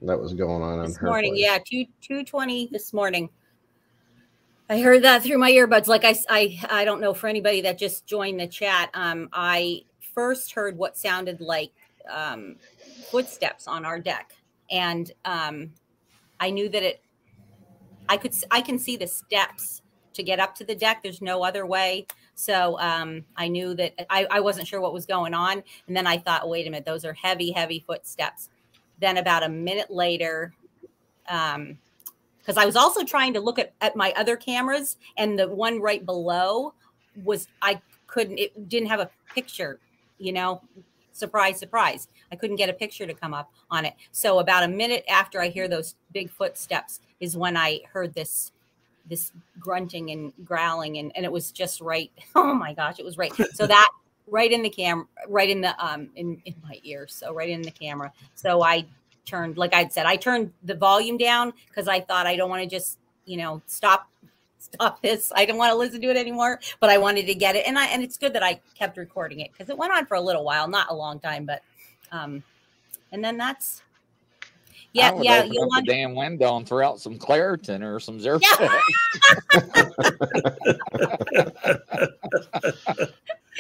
that was going on in this her morning place. yeah 2 220 this morning. I heard that through my earbuds like I, I, I don't know for anybody that just joined the chat um i first heard what sounded like um footsteps on our deck. And um i knew that it i could I can see the steps to get up to the deck. There's no other way so um i knew that i, I wasn't sure what was going on and then i thought wait a minute those are heavy heavy footsteps. Then about a minute later um because i was also trying to look at, at my other cameras and the one right below was i couldn't it didn't have a picture you know? Surprise surprise i couldn't get a picture to come up on it. So about a minute after i hear those big footsteps is when i heard this this grunting and growling and, and it was just right [LAUGHS] oh my gosh it was right. So that right in the camera right in the um in, in my ear so right in the camera. So i turned like i said i turned the volume down because i thought i don't want to just you know stop [LAUGHS] stop this. I don't want to listen to it anymore but i wanted to get it. And i and it's good that i kept recording it because it went on for a little while not a long time but um and then that's yeah would yeah open up Yolanda- the damn window and throw out some Claritin or some Zerpa. [LAUGHS]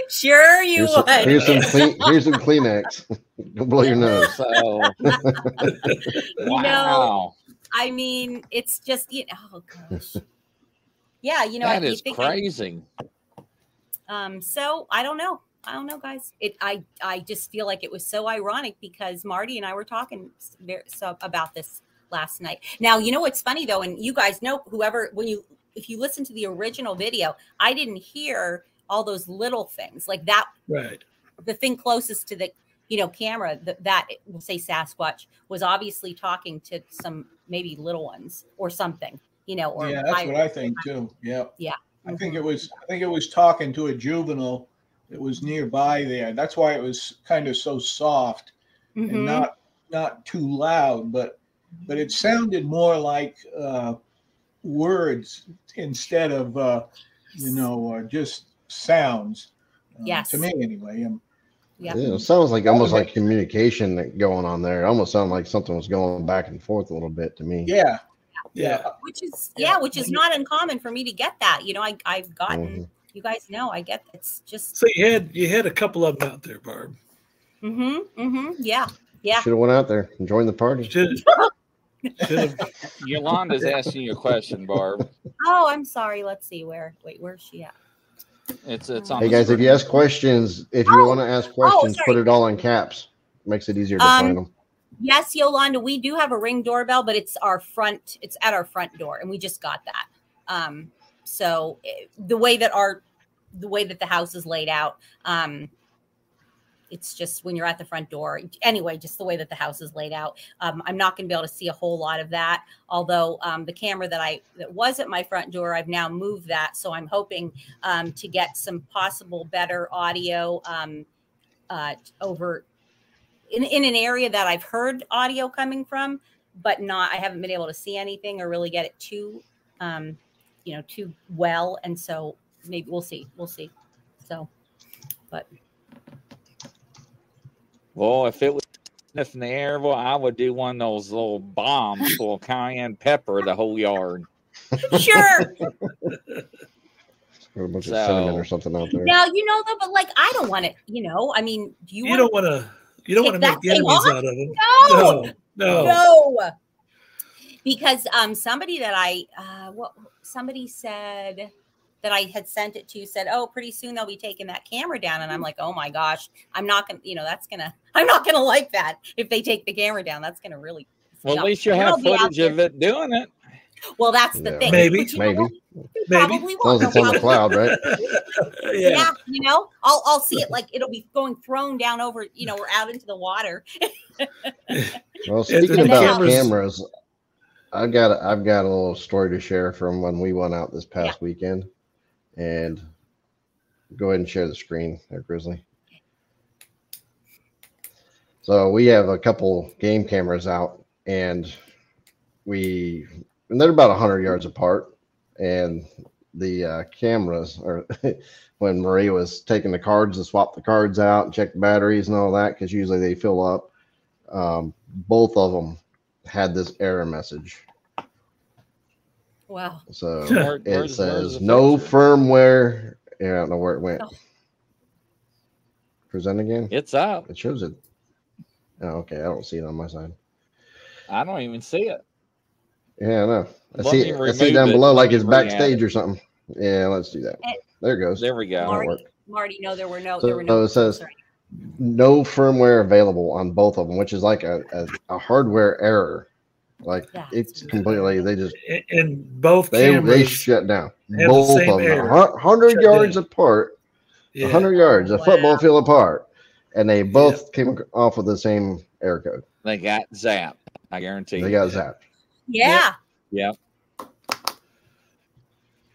sure you Here's some, would here's some clean, here's some Kleenex. Don't [LAUGHS] blow your nose. So, [LAUGHS] wow, I mean, it's just you know, oh gosh. Yeah, you know, that you is think- crazy. Um, so I don't know. I don't know, guys. It I I just feel like it was so ironic because Marty and I were talking so about this last night. Now, you know what's funny though, and you guys know whoever when you if you listen to the original video, I didn't hear all those little things like that Right. the thing closest to the you know camera that, that we'll say sasquatch was obviously talking to some maybe little ones or something you know or yeah, that's I- what I think too. Yeah. Yeah. I think mm-hmm. it was I think it was talking to a juvenile that was nearby there. That's why it was kind of so soft Mhm. and not not too loud, but but it sounded more like uh, words instead of uh, you know uh, just sounds. Uh, Yes. To me, anyway. Um, yeah Yeah, it sounds like almost like communication that going on there. It almost sounded like something was going back and forth a little bit to me. yeah. Yeah. which is Yeah. yeah which is not uncommon for me to get that you know I, i've gotten Mhm. You guys know i get it's just So you had you had a couple of them out there, Barb. mm-hmm, mm-hmm, yeah yeah Should have went out there and joined the party. Should should have [LAUGHS] Yolanda's asking you a question, Barb. oh i'm sorry let's see where wait where's she at It's it's on. Hey the guys, if you ask questions, if you Oh, want to ask questions, put it all in caps. Makes it easier to Um, find them. yes yolanda we do have a ring doorbell but it's our front it's at our front door and we just got that um so eh, the way that our the way that the house is laid out um it's just when you're at the front door anyway just the way that the house is laid out um, i'm not going to be able to see a whole lot of that. Although um, the camera that i that was at my front door i've now moved that so i'm hoping um, to get some possible better audio um, uh, over in, in an area that i've heard audio coming from but not i haven't been able to see anything or really get it too um, you know too well. And so maybe we'll see we'll see so but Well, if it was if in the air, well, I would do one of those little bombs full of cayenne pepper the whole yard. sure Put a bunch So- of cinnamon or something out there. now you know though but like i don't want it you know i mean do you, you want don't want to You don't want to make thing enemies off? out of them. No, No, no. no. Because um, somebody that I uh, what somebody said that I had sent it to said, "Oh, pretty soon they'll be taking that camera down," and I'm mm. like, "Oh my gosh, I'm not gonna, you know, that's gonna, [LAUGHS] I'm not gonna like that if they take the camera down. That's gonna really." Well, Yeah. at least you And have I'll be footage of it doing it. Well, that's the Yeah. thing. Maybe. But you Maybe. Maybe. probably As long won't. it's on the cloud, right? [LAUGHS] Yeah. yeah. you know, I'll I'll see it like it'll be going thrown down over, you know, or out into the water. [LAUGHS] Well, speaking the about cameras- cameras, I've got a, I've got a little story to share from when we went out this past weekend, and go ahead and share the screen there, Grizzly. So we have a couple game cameras out, and we and they're about hundred yards apart, and the uh, cameras are [LAUGHS] when Marie was taking the cards to swap the cards out and check the batteries and all that because usually they fill up. Um, both of them had this error message. Wow. So [LAUGHS] Where- it where's- where's says the no firmware. Yeah, I don't know where it went. Oh. Present again. It's up. It shows it. Oh, okay. I don't see it on my side. I don't even see it. Yeah, I know. I Let see it. I see it down it. below Let like it's backstage it. or something. Yeah, let's do that. Eh. There it goes. There we go. That'll Marty, work. Marty, no, there were no, So- there were so no. it says- sorry. No firmware available on both of them, which is like a, a, a hardware error. Like That's it's completely they just And- And both they they shut down. Both same of them, hundred yards down. apart. yeah. 100 yards, a football field apart, and they both came off with the same error code. They got zapped. I guarantee. They you. got zapped. Yeah. Yeah.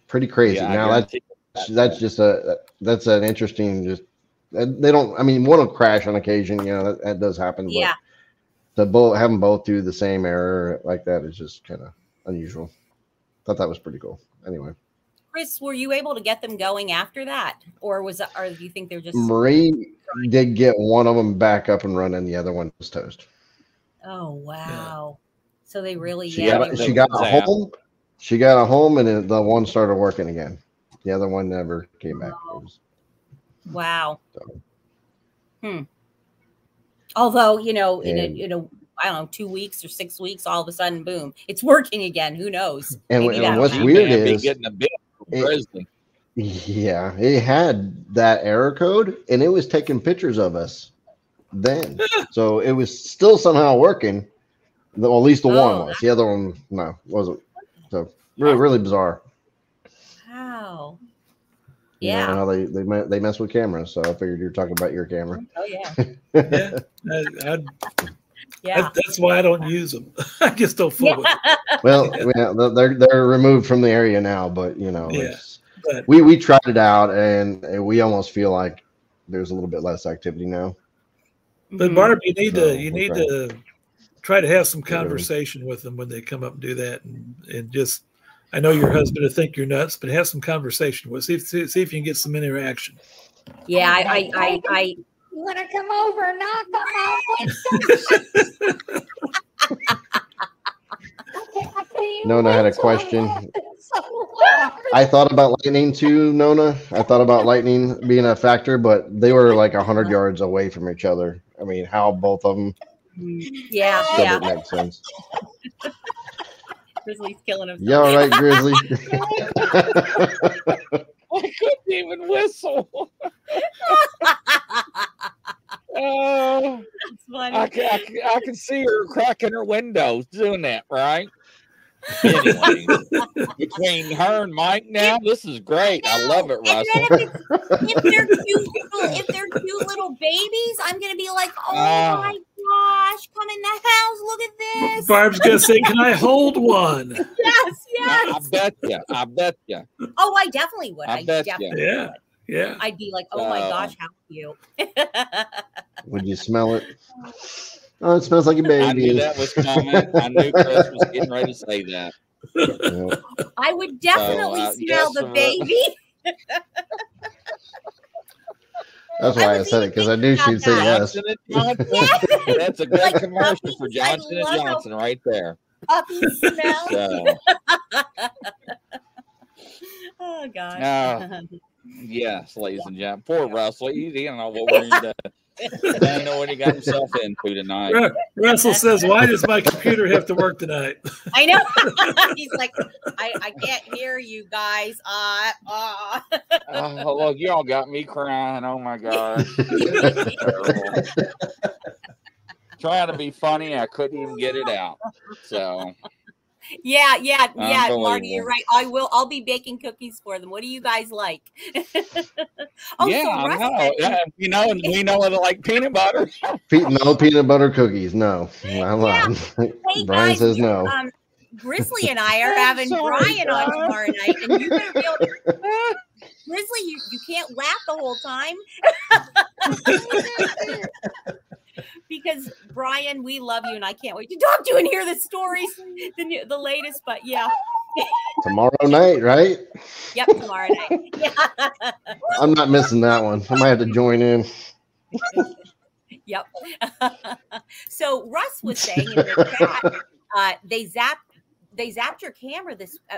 Pretty crazy. Yeah, now that's guarantee you. that's just a that's an interesting just they don't. I mean, one will crash on occasion. You know that, that does happen. But Yeah. To both have them both do the same error like that is just kind of unusual. Thought that was pretty cool. Anyway, Chris, were you able to get them going after that, or was, or do you think they're just? Marie did get one of them back up and running. The other one was toast. Oh wow! So they really, She yeah. got they she got a Zap. home. She got a home, and the one started working again. The other one never came back. It was- Wow. So. Hmm. Although you know, in a And- in a I don't know, two weeks or six weeks, all of a sudden, boom, it's working again. Who knows? And, Maybe and what's happen. Weird is, getting a bit it- yeah, it had that error code, and it was taking pictures of us then. [LAUGHS] so it was still somehow working. Well, at least the Oh, one was. The other one, no, wasn't. So really, really bizarre. Wow. You know, Yeah. how they they they mess with cameras. So I figured you were talking about your camera. Oh yeah. [LAUGHS] Yeah. I, I, Yeah. that- that's why I don't use them. [LAUGHS] I just don't fool with them. [LAUGHS] Well, yeah, they're they're removed from the area now, but you know, Yeah. it's, But we we tried it out, and, and we almost feel like there's a little bit less activity now. But Mhm. Barb, you need So, to you need trying. to try to have some Get rid of 'em. conversation with them when they come up and do that, and and just I know your husband will think you're nuts, but have some conversation with see if see, see if you can get some interaction. Yeah. I I I, I You want to come over and knock on my [LAUGHS] window? Nona had a question. I thought about lightning too, Nona. I thought about lightning being a factor, but they were like hundred yards away from each other. I mean, how both of them yeah still yeah. didn't make sense. [LAUGHS] Grizzly's killing him. Yeah, all right, Grizzly. [LAUGHS] I couldn't even whistle. Oh, It's funny. I can, I, I can see her cracking her windows doing that, right? Anyway, [LAUGHS] between her and Mike now, this is great. I love it, And then Russell. if, it's, if they're cute little, if they're cute little babies, I'm gonna be like, oh Ah. my gosh, come in the house, look at this. Barb's gonna say, "Can I hold one?" [LAUGHS] yes, yes. I yes. bet you. I bet you. Oh, I definitely would. I I, bet ya. definitely Yeah. would. Yeah. I'd be like, oh my So- gosh, how cute. Would you [LAUGHS] smell it? Oh, it smells like a I knew baby. that was coming. I knew Chris was getting ready to say that. Yeah. I would definitely uh, smell the uh, baby. That's why I was said it because I knew she'd say yes. Johnson [LAUGHS] Johnson. That's a good Like commercial for puppies, I Johnson and Johnson right there. Puppy smell. So, [LAUGHS] oh gosh. Ah. Yes, ladies and gentlemen. Poor Russell. He didn't know what we're going to [LAUGHS] Doesn't know what he got himself into tonight. Russell says, "Why does my computer have to work tonight?" [LAUGHS] I know. [LAUGHS] He's like, I, I can't hear you guys. Uh, uh. Oh, look, y'all got me crying. Oh my god. Terrible. Trying to be funny, I couldn't even get it out. So Yeah, yeah, yeah, Marty, you're right. I will. I'll be baking cookies for them. What do you guys like? [LAUGHS] oh, yeah, so I know. mentioned- Yeah, you know, and we know it like peanut butter. [LAUGHS] Pe- no peanut butter cookies. No, I'm not. Hey [LAUGHS] Brian guys, says no. Um, Grizzly and I are having sorry, Brian on tomorrow night, and you better be able to. Grizzly, you, you can't laugh the whole time. Because Brian, we love you, and I can't wait to talk to you and hear the stories, the new, the latest. But yeah, [LAUGHS] Tomorrow night, right? yep, tomorrow night. [LAUGHS] Yeah, I'm not missing that one. I might have to join in. [LAUGHS] yep. so Russ was saying in the chat, uh, they zapped they zapped your camera this uh,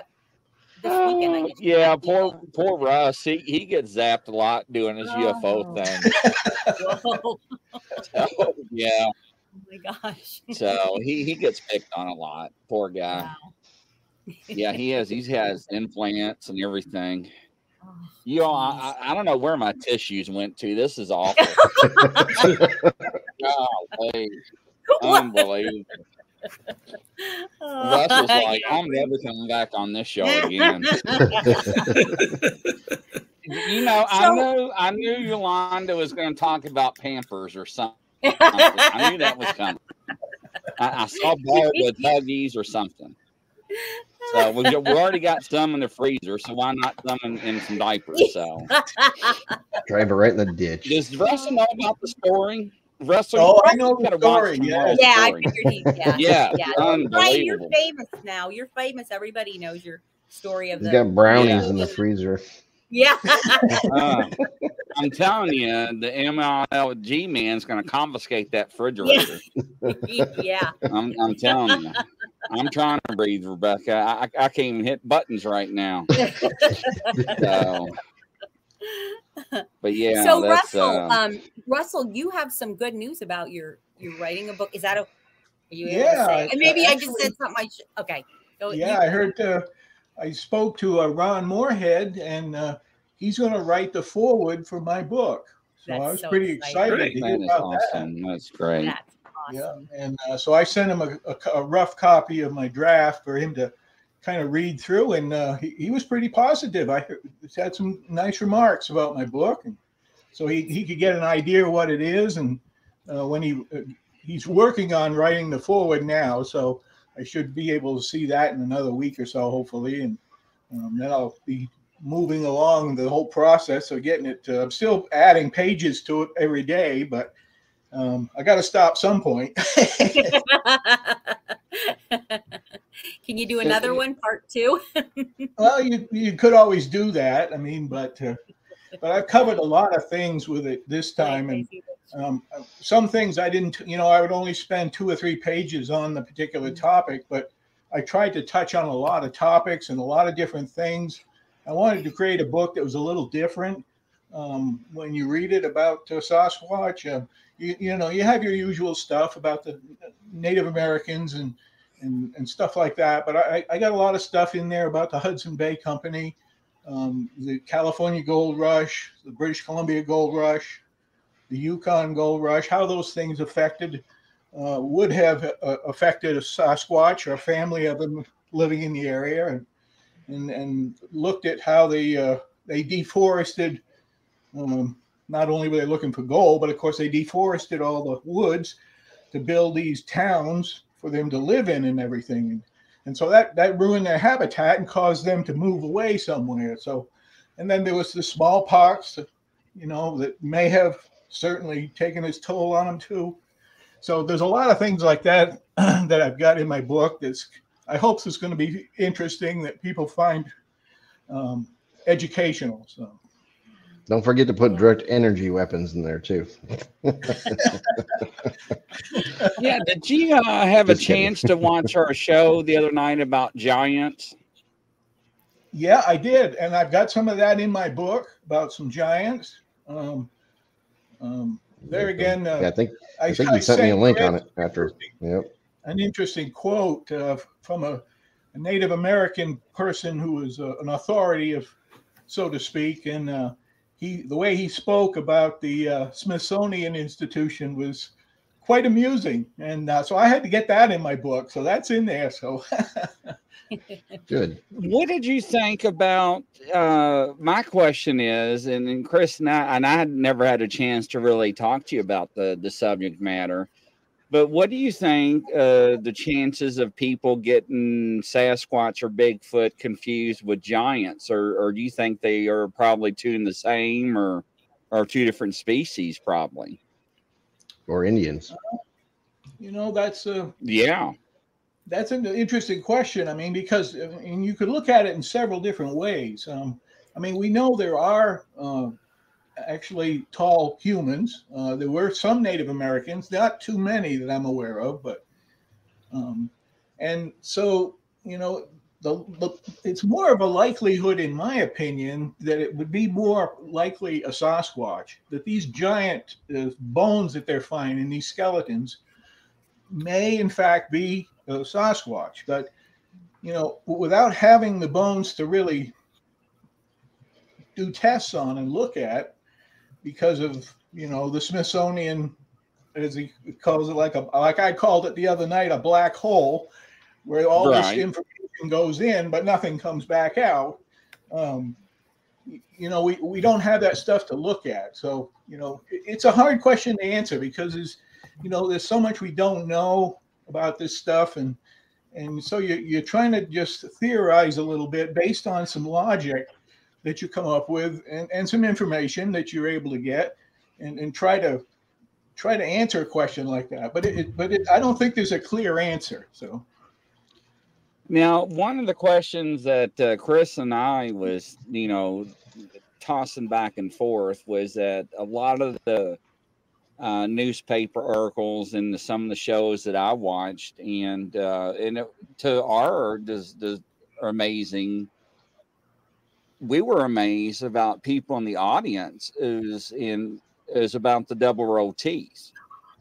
this weekend. Oh, yeah, poor poor Russ. He he gets zapped a lot doing his Oh. UFO thing. [LAUGHS] So, yeah, Oh my gosh. so he he gets picked on a lot. Poor guy. Wow. Yeah, he has. He has [LAUGHS] implants and everything. Oh, You know, I. I don't know where my tissues went to. This is [LAUGHS] awful. Unbelievable. Russ [LAUGHS] was like. I'm never coming back on this show again. [LAUGHS] You know, I So- knew I knew Yolanda was going to talk about Pampers or something. [LAUGHS] I knew that was coming. I, I saw Barb with Huggies or something. So we, we already got some in the freezer, so why not some in, in some diapers? So Drive it right in the ditch. does Russell know about the story? Russell, Oh, I know the gotta watch story, yeah. tomorrow's yeah, I story. figured he. [LAUGHS] Yeah, Yeah, yeah. Brian, you're famous now. You're famous. Everybody knows your story of He's the. got brownies Yeah. in the freezer. Yeah. [LAUGHS] Uh, I'm telling you, the MLG man's going to confiscate that refrigerator. [LAUGHS] yeah. I'm, I'm telling you. I'm trying to breathe, Rebecca. I, I I can't even hit buttons right now. So, but yeah, so Russell, uh, um, Russell, you have some good news about your you're writing a book. Is that a? Are you Yeah, say? And maybe I just said something. I should. Okay. Go, you- Yeah, I heard. Uh, I spoke to uh, Ron Morehead, and uh, he's going to write the foreword for my book. So I was so pretty exciting. excited to that hear is about that. awesome. That's great. That's Yeah, and uh, so I sent him a, a, a rough copy of my draft for him to kind of read through, and uh, he, he was pretty positive. I had some nice remarks about my book, and so he, he could get an idea of what it is. And uh, when he uh, he's working on writing the forward now, so I should be able to see that in another week or so, hopefully, and um, then I'll be moving along the whole process of getting it. To, I'm still adding pages to it every day, but um, I got to stop some point. [LAUGHS] [LAUGHS] [LAUGHS] [LAUGHS] Can you do another one, part two? [LAUGHS] well, you you could always do that. I mean, but uh, but I've covered a lot of things with it this time, and um, some things I didn't. You know, I would only spend two or three pages on the particular topic, but I tried to touch on a lot of topics and a lot of different things. I wanted to create a book that was a little different. Um, when you read it about uh, Sasquatch, uh, you, you know, you have your usual stuff about the Native Americans and and, and stuff like that. But I, I got a lot of stuff in there about the Hudson Bay Company, um, the California Gold Rush, the British Columbia Gold Rush, the Yukon Gold Rush, how those things affected, uh, would have uh, affected a Sasquatch or a family of them living in the area, and and, and looked at how they uh, they deforested. Um, not only were they looking for gold, but of course they deforested all the woods to build these towns for them to live in and everything. And, so that that ruined their habitat and caused them to move away somewhere. So, and then there was the smallpox, you know, that may have certainly taken its toll on them too. So there's a lot of things like that [CLEARS THROAT] that I've got in my book. That's I hope is going to be interesting that people find um, educational. So. Don't forget to put direct energy weapons in there too. [LAUGHS] Yeah, did you uh, have a Just kidding. chance to watch our show the other night about giants? Yeah, I did, and I've got some of that in my book about some giants. Um, um, there again, uh, Yeah, I think I, I think he sent me a link on it after. Yep. An interesting quote uh, from a, a Native American person who was uh, an authority, of, so to speak, and uh, he the way he spoke about the uh, Smithsonian Institution was quite amusing, and uh, so I had to get that in my book. So that's in there. So [LAUGHS] Good. What did you think about? Uh, my question is, and, and Chris and I, and I had never had a chance to really talk to you about the the subject matter. But what do you think uh, the chances of people getting Sasquatch or Bigfoot confused with giants, or, or do you think they are probably two in the same, or or two different species, probably? Or Indians. you know that's uh, Yeah, That's an interesting question. I mean, because I mean, you could look at it in several different ways. Um, I mean, we know there are uh, actually tall humans. Uh, there were some Native Americans, not too many that I'm aware of, but um, and so you know, the, the it's more of a likelihood, in my opinion, that it would be more likely a Sasquatch. That these giant uh, bones that they're finding, these skeletons, may in fact be a Sasquatch. But you know, without having the bones to really do tests on and look at, because of you know the Smithsonian, as he calls it, like a like I called it the other night, a black hole, where all Right. this information goes in, but nothing comes back out. Um, you know, we, we don't have that stuff to look at. So, you know, it- it's a hard question to answer because there's, you know, there's so much we don't know about this stuff. And, and so you, you're trying to just theorize a little bit based on some logic that you come up with and, and some information that you're able to get and, and try to try to answer a question like that. But it, but it, I don't think there's a clear answer. So Now, one of the questions that uh, Chris and I was, you know, tossing back and forth was that a lot of the uh, newspaper articles and some of the shows that I watched, and uh, and it, to our does does amazing. We were amazed about people in the audience is in is about the double row T's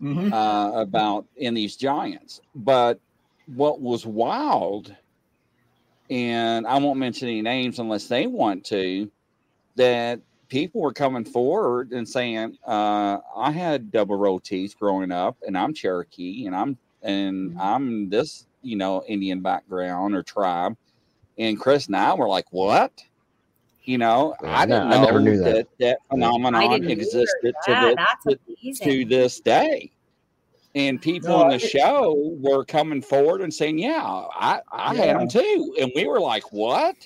mhm. uh, about in these giants. But what was wild, and I won't mention any names unless they want to, that people were coming forward and saying, uh, "I had double row teeth growing up, and I'm Cherokee, and I'm and I'm this, you know, Indian background or tribe." And Chris and I were like, "What?" You know, Yeah, I I didn't ne- I know never knew that. that that phenomenon didn't existed to Yeah, the, to, to this day. And people No, on the I- show were coming forward and saying, "Yeah, I, I had them too," and we were like, "What?"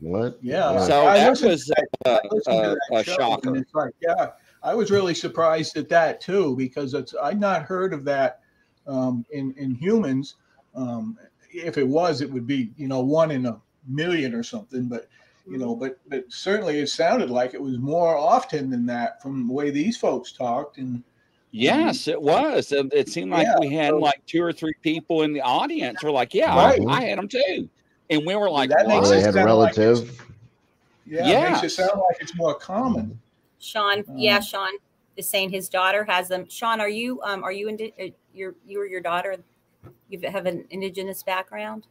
What? Yeah. So I that listened was to uh, I uh, that a show, shocker. and it's like, yeah, I was really surprised at that too because it's I'd not heard of that um, in in humans. Um, if it was, it would be you know one in a million or something. But you know, but but certainly it sounded like it was more often than that from the way these folks talked. And Yes, it was. It, it seemed like Yeah, we had so- like two or three people in the audience were like, "Yeah, Right. I, I had them too," and we were like, That makes they it had a sound like it's- relative. yeah, it makes it sound like it's more common. Sean, yeah, Um, Sean is saying his daughter has them. Sean, are you um are you indi- uh, your you or your daughter you have an indigenous background?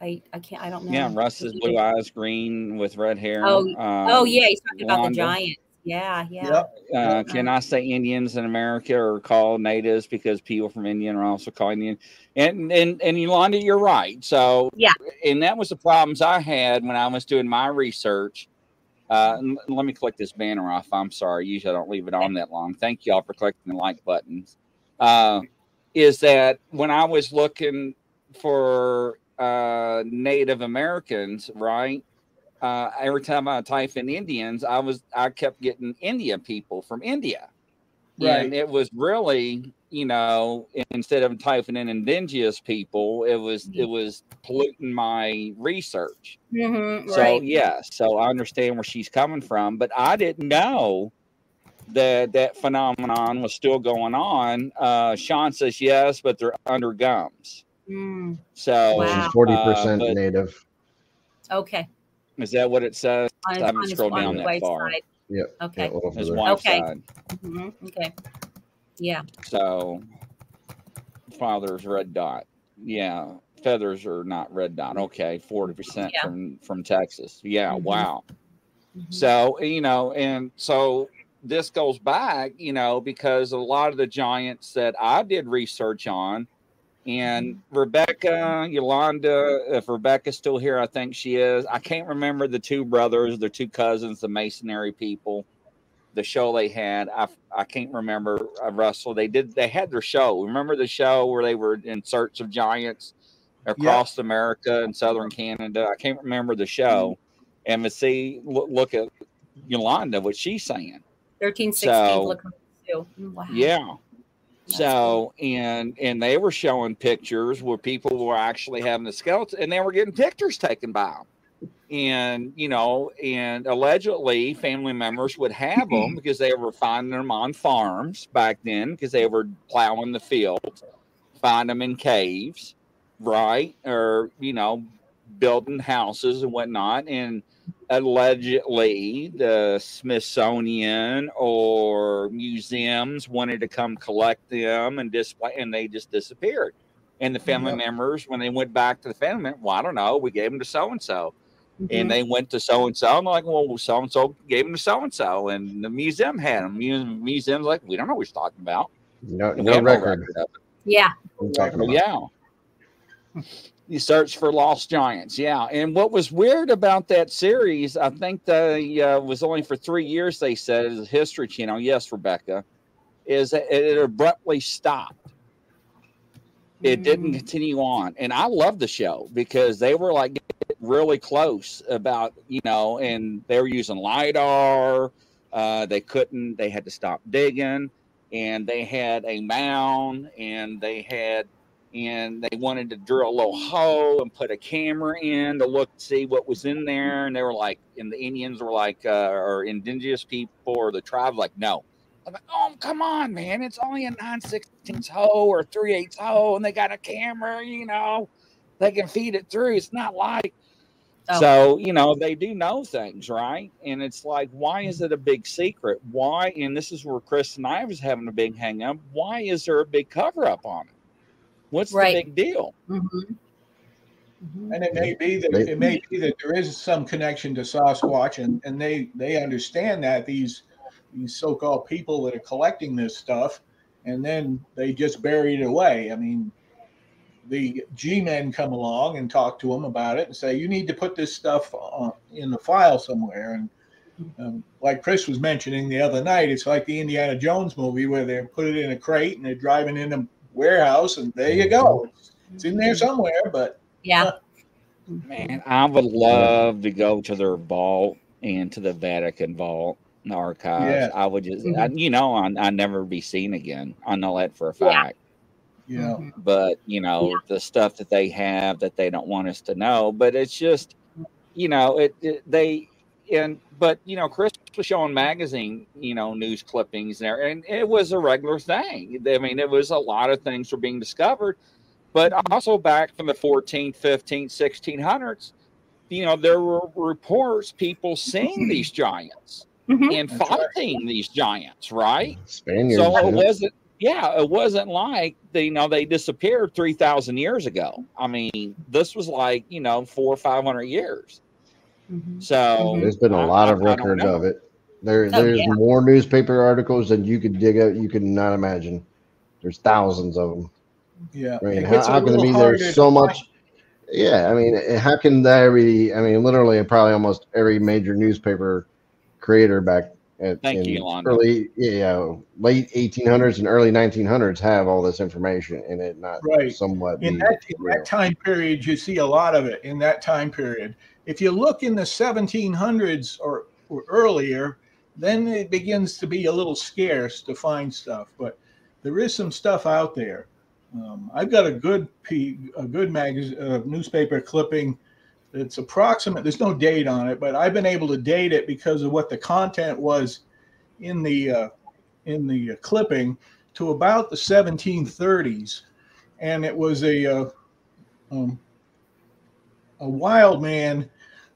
I I can't I don't know. Yeah, Russ is blue eyes, green with red hair. Oh, Um, Oh yeah, he's talking about the Wanda. giants. Yeah, yeah. Yep. Uh, can I say Indians in America are called natives because people from Indian are also called Indian? And and and Yolanda, you're right. So Yeah. and that was the problems I had when I was doing my research. Uh, let me click this banner off. I'm sorry. Usually I don't leave it on that long. Thank y'all for clicking the like buttons. Uh, is that when I was looking for uh, Native Americans, right? uh, every time I type in Indians, I was I kept getting India people from India, Right. and it was really you know instead of typing in indigenous people, it was it was polluting my research. Mhm, So right. yes, so I understand where she's coming from, but I didn't know that that phenomenon was still going on. Uh, Sean says yes, but they're under gums. Mm, So Wow. She's forty uh, percent but native. okay. is that what it says? On, I haven't on his- scrolled down that right far. side. Yep. Okay. Yeah, a His further. wife's Okay. side. Mhm, Okay. Yeah. So father's red dot. Yeah. Feathers are not red dot. Okay. 40% Yeah. from from Texas. Yeah. Mhm. Wow. Mhm. So, you know, and so this goes back, you know, because a lot of the giants that I did research on, and Rebecca, Yolanda, if Rebecca's still here, I think she is. I can't remember the two brothers, the two cousins, the masonry people, the show they had. I I can't remember uh, Russell. They did they had their show. Remember the show where they were in search of giants across America and southern Canada? I can't remember the show. And to see look, look at Yolanda, what she's saying. 1316 So- look too. Wow. Yeah. That's So and and they were showing pictures where people were actually having the skeleton and they were getting pictures taken by them. And you know, and allegedly family members would have them [CLEARS THROAT] because they were finding them on farms back then because they were plowing the field, find them in caves, right? Or you know, building houses and whatnot. And allegedly the Smithsonian or museums wanted to come collect them and display, and they just disappeared. And the family Yep. members, when they went back to the family, member, well, I don't know, we gave them to so and so, Mhm. and they went to so and so, and they're like, well, so and so gave them to so and so, and the museum had them. Mu- Museum's like, we don't know what you're talking about. No, And we no record. Yeah. Oh, yeah. You search for lost giants, yeah. And what was weird about that series, I think the uh, was only for three years. They said as a History Channel. Yes, Rebecca, is that it abruptly stopped. It didn't Mm. continue on, and I love the show because they were like really close about you know, and they were using lidar. Uh, they couldn't. They had to stop digging, and they had a mound, and they had and they wanted to drill a little hole and put a camera in to look see what was in there and they were like and the indians were like uh, or indigenous people or the tribe like no. I'm like, oh come on man it's only a 9 16 hole or 3 8 hole and they got a camera you know they can feed it through. It's not like Oh. so you know they do know things right? And it's like why is it a big secret? Why and this is where chris and i was having a big hang up why is there a big cover up on it what's Right. the big deal Mhm. Mhm. And it may be that it may be that there is some connection to Sasquatch, and, and they they understand that these these so-called people that are collecting this stuff, and then they just bury it away. I mean, the G-men come along and talk to them about it and say, you need to put this stuff uh, in the file somewhere. And um, like Chris was mentioning the other night, it's like the Indiana Jones movie where they put it in a crate and they're driving in a warehouse, and there you go. It's, it's in there somewhere, but Yeah. Man, I would love to go to their vault and to the Vatican vault and archives. Yeah. I would just, I, you know, I, I'd never be seen again. I know that for a fact. Yeah. know. Mhm. But, you know, the stuff that they have that they don't want us to know. But it's just, you know, it, it they, and, but, you know, Chris was showing magazine, you know, news clippings there, and it was a regular thing. I mean, it was a lot of things were being discovered but also back from the 14th 15th 1600s you know there were reports people seeing these giants Mhm. and That's right. fighting these giants right Spaniards. so it yeah. wasn't yeah it wasn't like they you know they disappeared 3000 years ago i mean this was like you know four or five hundred years Mhm. so there's been a lot I- of records of it. There, Oh, there's yeah. more newspaper articles than you could dig out. You could not imagine. There's thousands of them. Yeah. I mean, how, how can it be harder there's to so find. much? Yeah, I mean, how can there be? I mean, literally, probably almost every major newspaper creator back at Thank in you, early, yeah, late 1800s and early 1900s have all this information in it, not Right. somewhat. in that in that time period you see a lot of it in that time period if you look in the 1700s or, or earlier then it begins to be a little scarce to find stuff but there is some stuff out there. Um, i've got a good a good magazine uh, newspaper clipping it's approximate there's no date on it but i've been able to date it because of what the content was in the uh, in the uh, clipping to about the 1730s and it was a uh, um, a wild man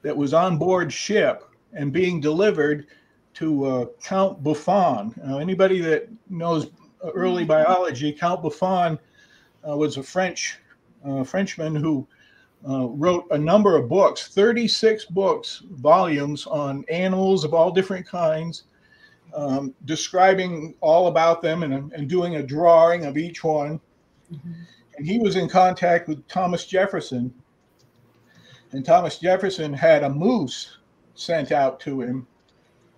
that was on board ship and being delivered to uh, Count Buffon. Now, anybody that knows early biology, Count Buffon uh, was a French uh, Frenchman who uh, wrote a number of books, 36 books, volumes on animals of all different kinds, um, describing all about them and, and doing a drawing of each one. And he was in contact with Thomas Jefferson. And Thomas Jefferson had a moose sent out to him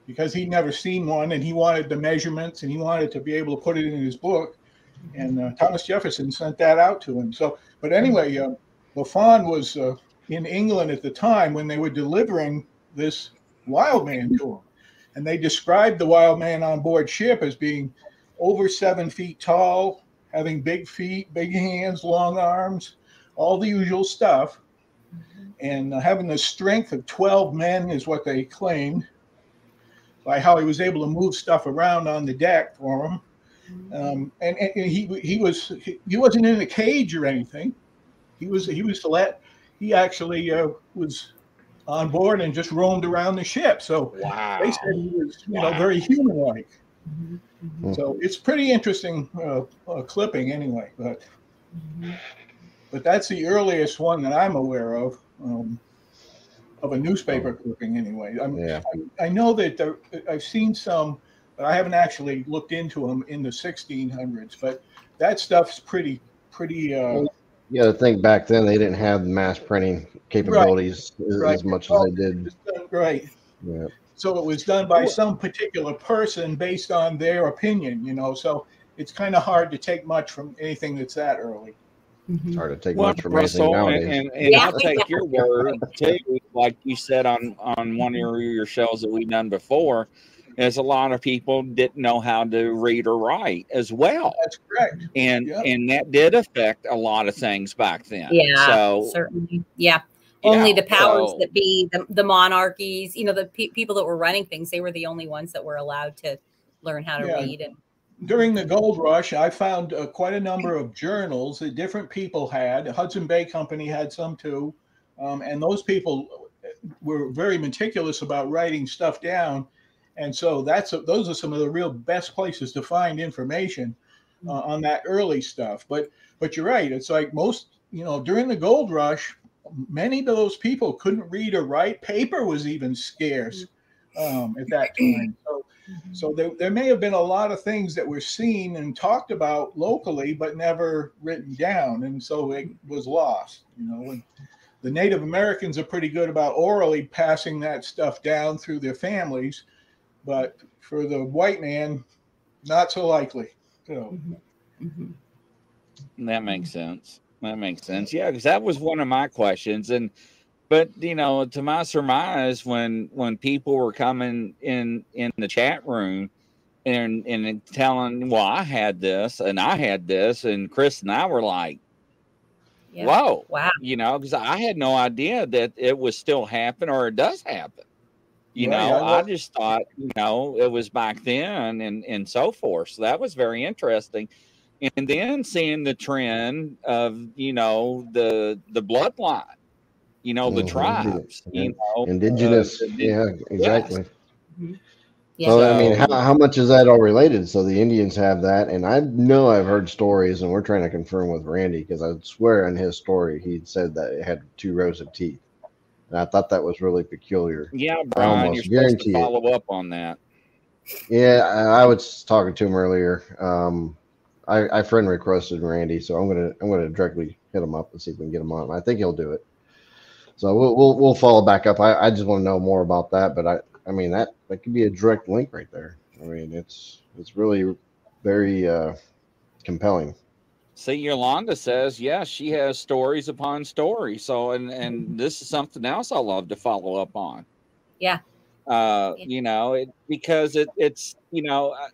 because he'd never seen one and he wanted the measurements and he wanted to be able to put it in his book. And uh, Thomas Jefferson sent that out to him. So, but anyway, uh, Buffon was uh, in England at the time when they were delivering this wild man to him. And they described the wild man on board ship as being over seven feet tall, having big feet, big hands, long arms, all the usual stuff. And uh, having the strength of 12 men is what they claimed by how he was able to move stuff around on the deck for him. Um, and, and he he was he, he wasn't in a cage or anything. He was he was let he actually uh, was on board and just roamed around the ship. So Wow. they said he was you know very human like. Mm-hmm. So it's pretty interesting uh, uh, clipping anyway. But but that's the earliest one that I'm aware of. Um, of a newspaper clipping, anyway. I'm, Yeah. I, I know that there, I've seen some, but I haven't actually looked into them in the 1600s. But that stuff's pretty, pretty. Uh, got to think back then they didn't have mass printing capabilities as, right. as much as they did. right. Yeah. So it was done by some particular person based on their opinion, you know. So it's kind of hard to take much from anything that's that early. Mm-hmm. It's hard to take Well, much from anything Russell, and, nowadays. and, and Yeah. I'll take your word too, like you said on on one of your, your shows that we've done before, is a lot of people didn't know how to read or write as well, That's correct. and Yep. and that did affect a lot of things back then. Yeah, so certainly. Yeah. Only Yeah, the powers so- that be, the, the monarchies, you know, the pe- people that were running things, they were the only ones that were allowed to learn how to Yeah. read. And During the gold rush, I found uh, quite a number of journals that different people had. Hudson Bay Company had some too. Um, and those people were very meticulous about writing stuff down. And so that's those are some of the real best places to find information uh, on that early stuff. But but you're right. It's like most you know during the gold rush, many of those people couldn't read or write. Paper was even scarce um, at that time. So so there, there may have been a lot of things that were seen and talked about locally, but never written down, and so it was lost. You know, and the Native Americans are pretty good about orally passing that stuff down through their families, but for the white man, not so likely. So Mhm. That makes sense. That makes sense. Yeah, because that was one of my questions, and but you know, to my surmise, when when people were coming in in the chat room and and telling, well, I had this and I had this, and Chris and I were like, yeah. whoa, Wow. you know, because I had no idea that it was still happen or it does happen. You Right, know, I I just thought, you know, it was back then and and so forth. So that was very interesting. And then seeing the trend of, you know, the the bloodline, you know, the Mhm. tribes, Yeah. you know, Indigenous. uh, the- yeah, exactly. Yeah. So, I mean, how, how much is that all related? So the Indians have that, and I know I've heard stories, and we're trying to confirm with Randy because I swear in his story he said that it had two rows of teeth, and I thought that was really peculiar. Yeah, Brian, you're almost supposed to guarantee it. follow up on that. Yeah, I, I was talking to him earlier. Um, I, I friend requested Randy, so I'm gonna I'm gonna directly hit him up and see if we can get him on. I think he'll do it. So we'll we'll, we'll follow back up. I, I just want to know more about that, but I I mean that that could be a direct link right there. I mean it's it's really very uh, compelling. See, Yolanda says, yes, she has stories upon stories. So, and and this is something else I love to follow up on. Yeah. Uh, Yeah. you know, it because it it's you know, uh,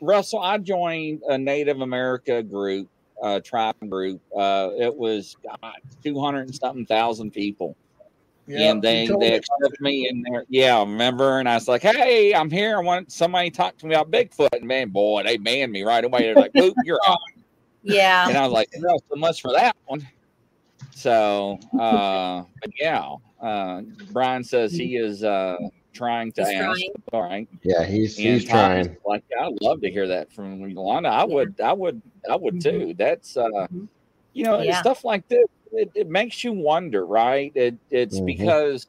Russell, I joined a Native America group, uh, tribe group. Uh, it was God, two hundred and something thousand people. yeah, and you they they me accepted me in there. Yeah, remember? And I was like, "Hey, I'm here. I want somebody to talk to me about Bigfoot." And man, boy, they banned me right away. They're like, "Boop, you're on." Yeah. And I was like, "No, so much for that one." So, uh, but yeah, uh, Brian says he [LAUGHS] is uh, trying to he's ask trying. Yeah, he's and he's trying. Like I'd love to hear that from Yolanda. I would. I would, I would mm-hmm. too. That's uh, mm-hmm. you know, yeah. stuff like this. It, it, makes you wonder, right? It, it's mm-hmm. because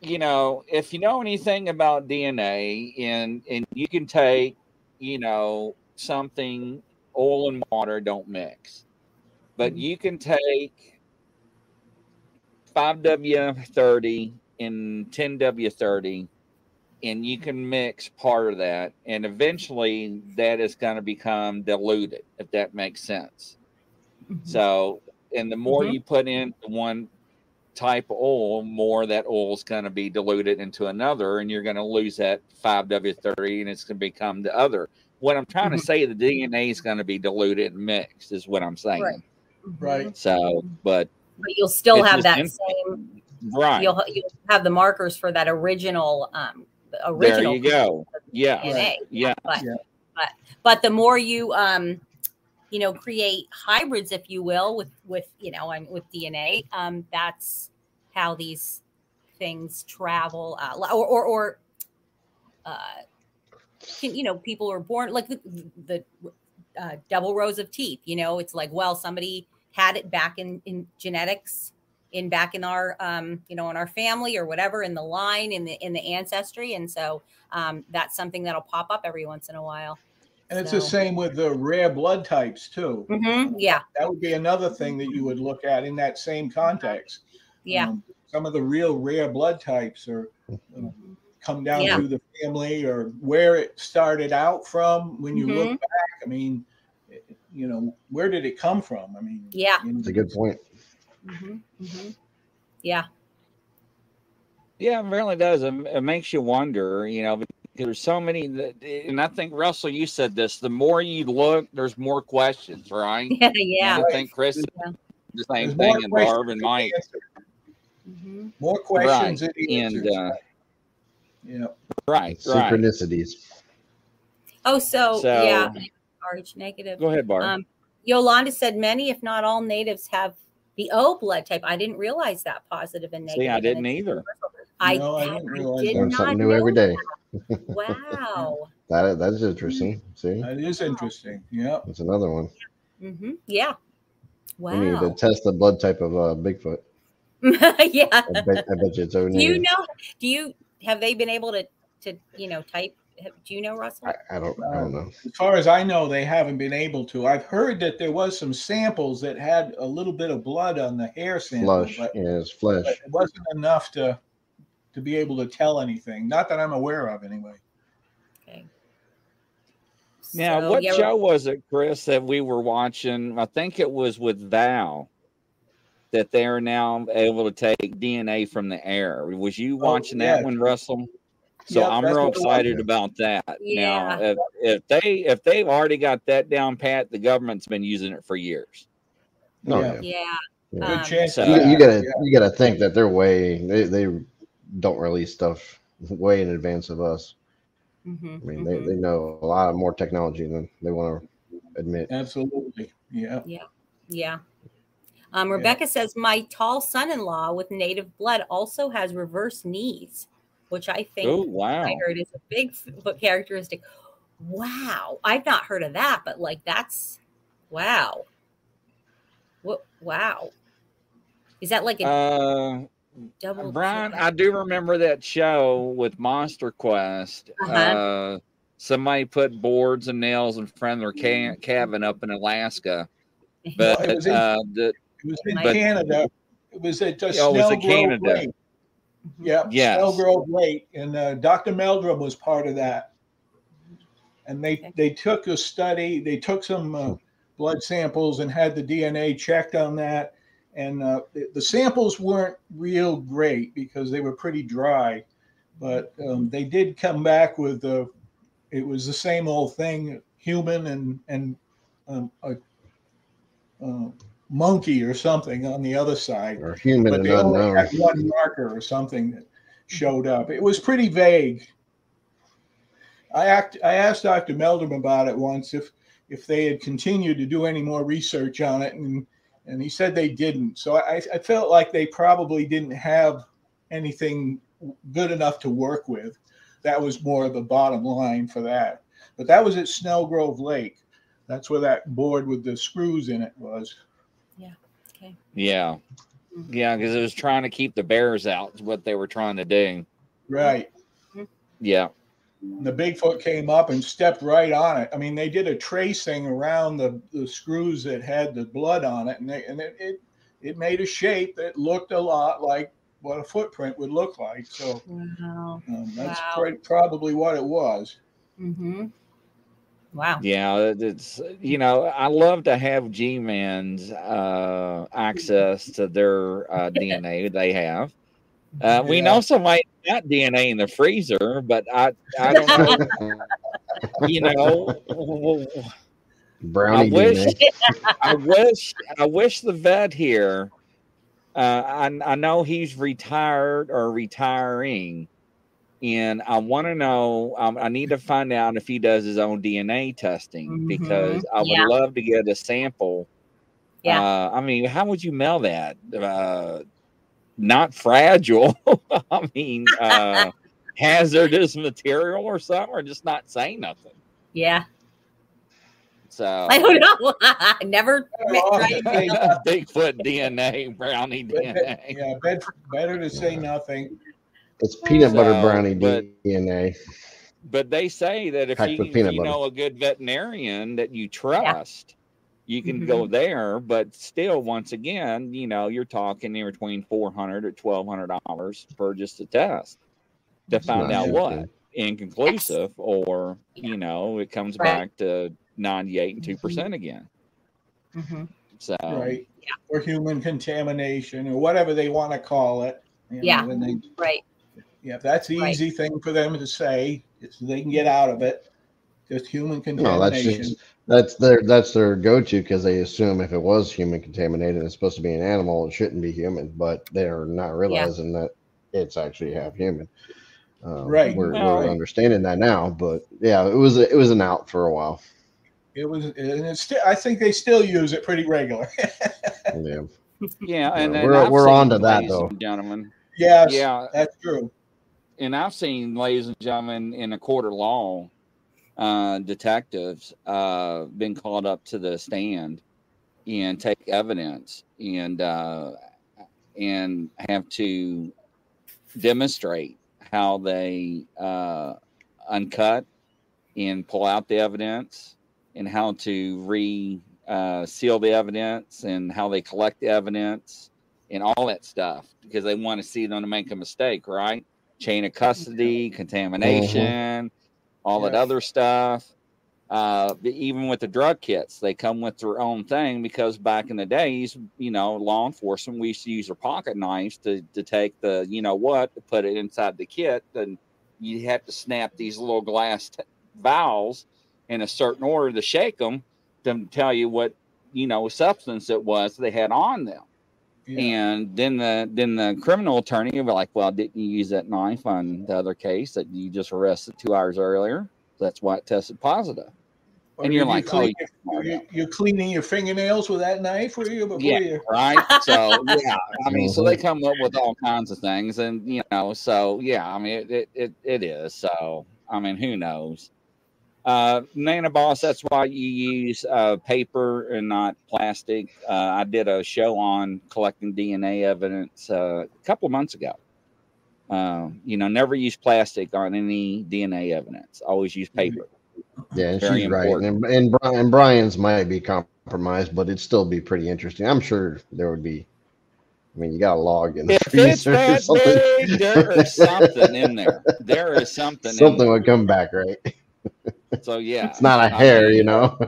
you know, if you know anything about DNA, and and you can take, you know, something oil and water don't mix, but mm-hmm. you can take 5W30 in 10W30 and you can mix part of that and eventually that is going to become diluted if that makes sense. Mm-hmm. So and the more mm-hmm. you put in one type oil, more that oil is going to be diluted into another, and you're going to lose that 5W30 and it's going to become the other. What I'm trying mm-hmm. to say, the DNA is going to be diluted and mixed, is what I'm saying. Right. Mm-hmm. right. So, but. But you'll still have that same right You'll you'll have the markers for that original um the there original you go yeah DNA. yeah But, Yeah. but but the more you um you know create hybrids, if you will, with with you know and with DNA, um that's how these things travel uh, or or, or uh can, you know people are born like the, the uh, double rows of teeth you know it's like well somebody had it back in in genetics in back in our um you know in our family or whatever in the line in the in the ancestry and so um that's something that'll pop up every once in a while And it's the same with the rare blood types too. hmm yeah That would be another thing that you would look at in that same context. yeah Um, some of the real rare blood types are uh, come down Yeah. through the family or where it started out from. When you Mm-hmm. look back, I mean, you know, where did it come from? I mean, Yeah. you know, a good point. Hmm hmm yeah Yeah, it really does. It, it makes you wonder, you know, because there's so many, that, and I think Russell, you said this. The more you look, there's more questions, right? [LAUGHS] yeah And I think Chris, Yeah. the same there's more thing, and questions Barb and Mike, answers. hmm More questions Right. than and answers. uh, yeah. right, right. Synchronicities. oh so, So- yeah rh negative Go ahead, Barb. um yolanda said many if not all natives have the o blood type i didn't realize that positive and negative See, I didn't either. i, No, I that- didn't realize did that. Learn something new know every day. [LAUGHS] that. wow That that's interesting. See, That is interesting. Yeah. that's another one. Mm-hmm. yeah We need to test the blood type of uh, Bigfoot. [LAUGHS] yeah I bet, I bet you it's O do you know do you have they been able to to you know type do you know russell I, I don't. I don't know. As far as I know, they haven't been able to. I've heard that there was some samples that had a little bit of blood on the hair sample, Flush. but, Yeah, it's flesh. but it wasn't enough to to be able to tell anything. Not that I'm aware of, anyway. okay Now, So, what yeah, show was it, Chris, that we were watching? I think it was with Val that they are now able to take DNA from the air. Was you Oh, watching yeah. that one, Russell? So Yep, I'm real what it was. excited about that. Yeah. Now, if, if they if they've already got that down pat, the government's been using it for years. Oh, Yeah. yeah. yeah Yeah. Good Um, chance. So- You, you gotta Yeah. you gotta think that they're way they, they don't release stuff way in advance of us. mhm, I mean, mhm. they, they know a lot more technology than they want to admit. Absolutely. Yeah. Yeah. Um, Rebecca says my tall son-in-law with native blood also has reverse knees, which I think Oh wow! I heard is a big foot characteristic. Wow, I've not heard of that, but like that's wow. What? Wow. Is that like a Uh, double? Brian, I do remember that show with Monster Quest. uh Uh-huh. somebody put boards and nails in front of their ca- cabin up in Alaska, [LAUGHS] but it was in- uh, the, It was in But- Canada. It was at uh, Oh, it was in Canada. Lake. Yeah. Yes. Snelgrove Lake, and uh, Dr. Meldrum was part of that. And they Okay. they took a study. They took some uh, blood samples and had the DNA checked on that. And uh, the, the samples weren't real great because they were pretty dry, but um, they did come back with uh, it was the same old thing, human and and um, a, uh, monkey or something on the other side Or human but and they only unknown. had one marker or something that showed up. It was pretty vague. I act, I asked Dr. Meldrum about it once if if they had continued to do any more research on it, and and he said they didn't. So I, I felt like they probably didn't have anything good enough to work with. That was more of the bottom line for that. But that was at Snelgrove Lake. That's where that board with the screws in it was. Yeah. Yeah, because it was trying to keep the bears out, is what they were trying to do. Right. Yeah. The Bigfoot came up and stepped right on it. I mean, they did a tracing around the, the screws that had the blood on it, and they, and it, it it made a shape that looked a lot like what a footprint would look like. So Wow. um, that's Wow. quite probably what it was. Mm-hmm. Wow. Yeah, it's you know I love to have G-Man's uh, access to their uh, [LAUGHS] DNA they have. Uh, We Yeah. know somebody got DNA in the freezer, but I I don't know. [LAUGHS] you know, Brownie I wish DNA. [LAUGHS] I wish I wish the vet here. Uh, I I know he's retired or retiring, and I want to know. Um, I need to find out if he does his own DNA testing because I would Yeah. love to get a sample. Yeah. Uh, I mean, how would you mail that? Uh, not fragile. [LAUGHS] I mean, uh, [LAUGHS] hazardous material or something, or just not saying nothing. Yeah. So [LAUGHS] I don't know. Never met- Oh, tried Bigfoot DNA, brownie DNA. Yeah, bet, better to say nothing. It's peanut butter So, brownie but- DNA. But they say that if Packed you, with if peanut you know a good veterinarian that you trust, you can go there. But still, once again, you know, you're talking in between four hundred or twelve hundred dollars for just a test to find out cheap, what man. inconclusive, or you know, it comes Right. back to ninety eight and two percent again. Mhm. So right? Or human contamination, or whatever they want to call it. you know, Yeah. when they- Right. Yeah, that's the Right. easy thing for them to say, so they can get out of it. Just human No, that's contamination. just that's their that's their go-to because they assume if it was human contaminated, it's supposed to be an animal. It shouldn't be human, but they're not realizing that it's actually half human. Um, Right. We're, Well, we're right. understanding that now, but yeah, it was it was an out for a while. It was, and it's still. I think they still use it pretty regular. Yeah. [LAUGHS] yeah, and Yeah, then we're- I've we're on to that, though. gentlemen. yes, Yeah, that's true. And I've seen, ladies and gentlemen, in a of law, uh, detectives uh, been called up to the stand and take evidence and uh, and have to demonstrate how they uh, uncut and pull out the evidence and how to re uh, seal the evidence and how they collect the evidence and all that stuff because they want to see them to make a mistake, right? Chain of custody, contamination, all that other stuff. Uh, even with the drug kits, they come with their own thing because back in the days, you know, law enforcement, we used to use our pocket knives to, to take the, you know what, to put it inside the kit. And you have to snap these little glass t- valves in a certain order to shake them to tell you what, you know, substance it was they had on them. Yeah. And then the then the criminal attorney will be like, "Well, didn't you use that knife on the other case that you just arrested two hours earlier? That's why it tested positive." Or and you're you like, "Oh, you're, you, you cleaning your fingernails with that knife, were you? Before Yeah. you? right? So [LAUGHS] yeah, I mean, so they mm-hmm. come up with all kinds of things, and you know, so yeah, I mean, it it it, it is. So I mean, who knows? Uh, Nana Boss, that's why you use uh, paper and not plastic. Uh, I did a show on collecting DNA evidence uh, a couple of months ago. Uh, you know, never use plastic on any DNA evidence. Always use paper. Yeah, and Very she's right. important. And, and Brian Brian's might be compromised, but it'd still be pretty interesting. I'm sure there would be. I mean, you got a log in the If [LAUGHS] it's freezer or something. big, there is something in there. There is something. in Something there. would come back, right? So yeah, It's not a I hair, mean, you know.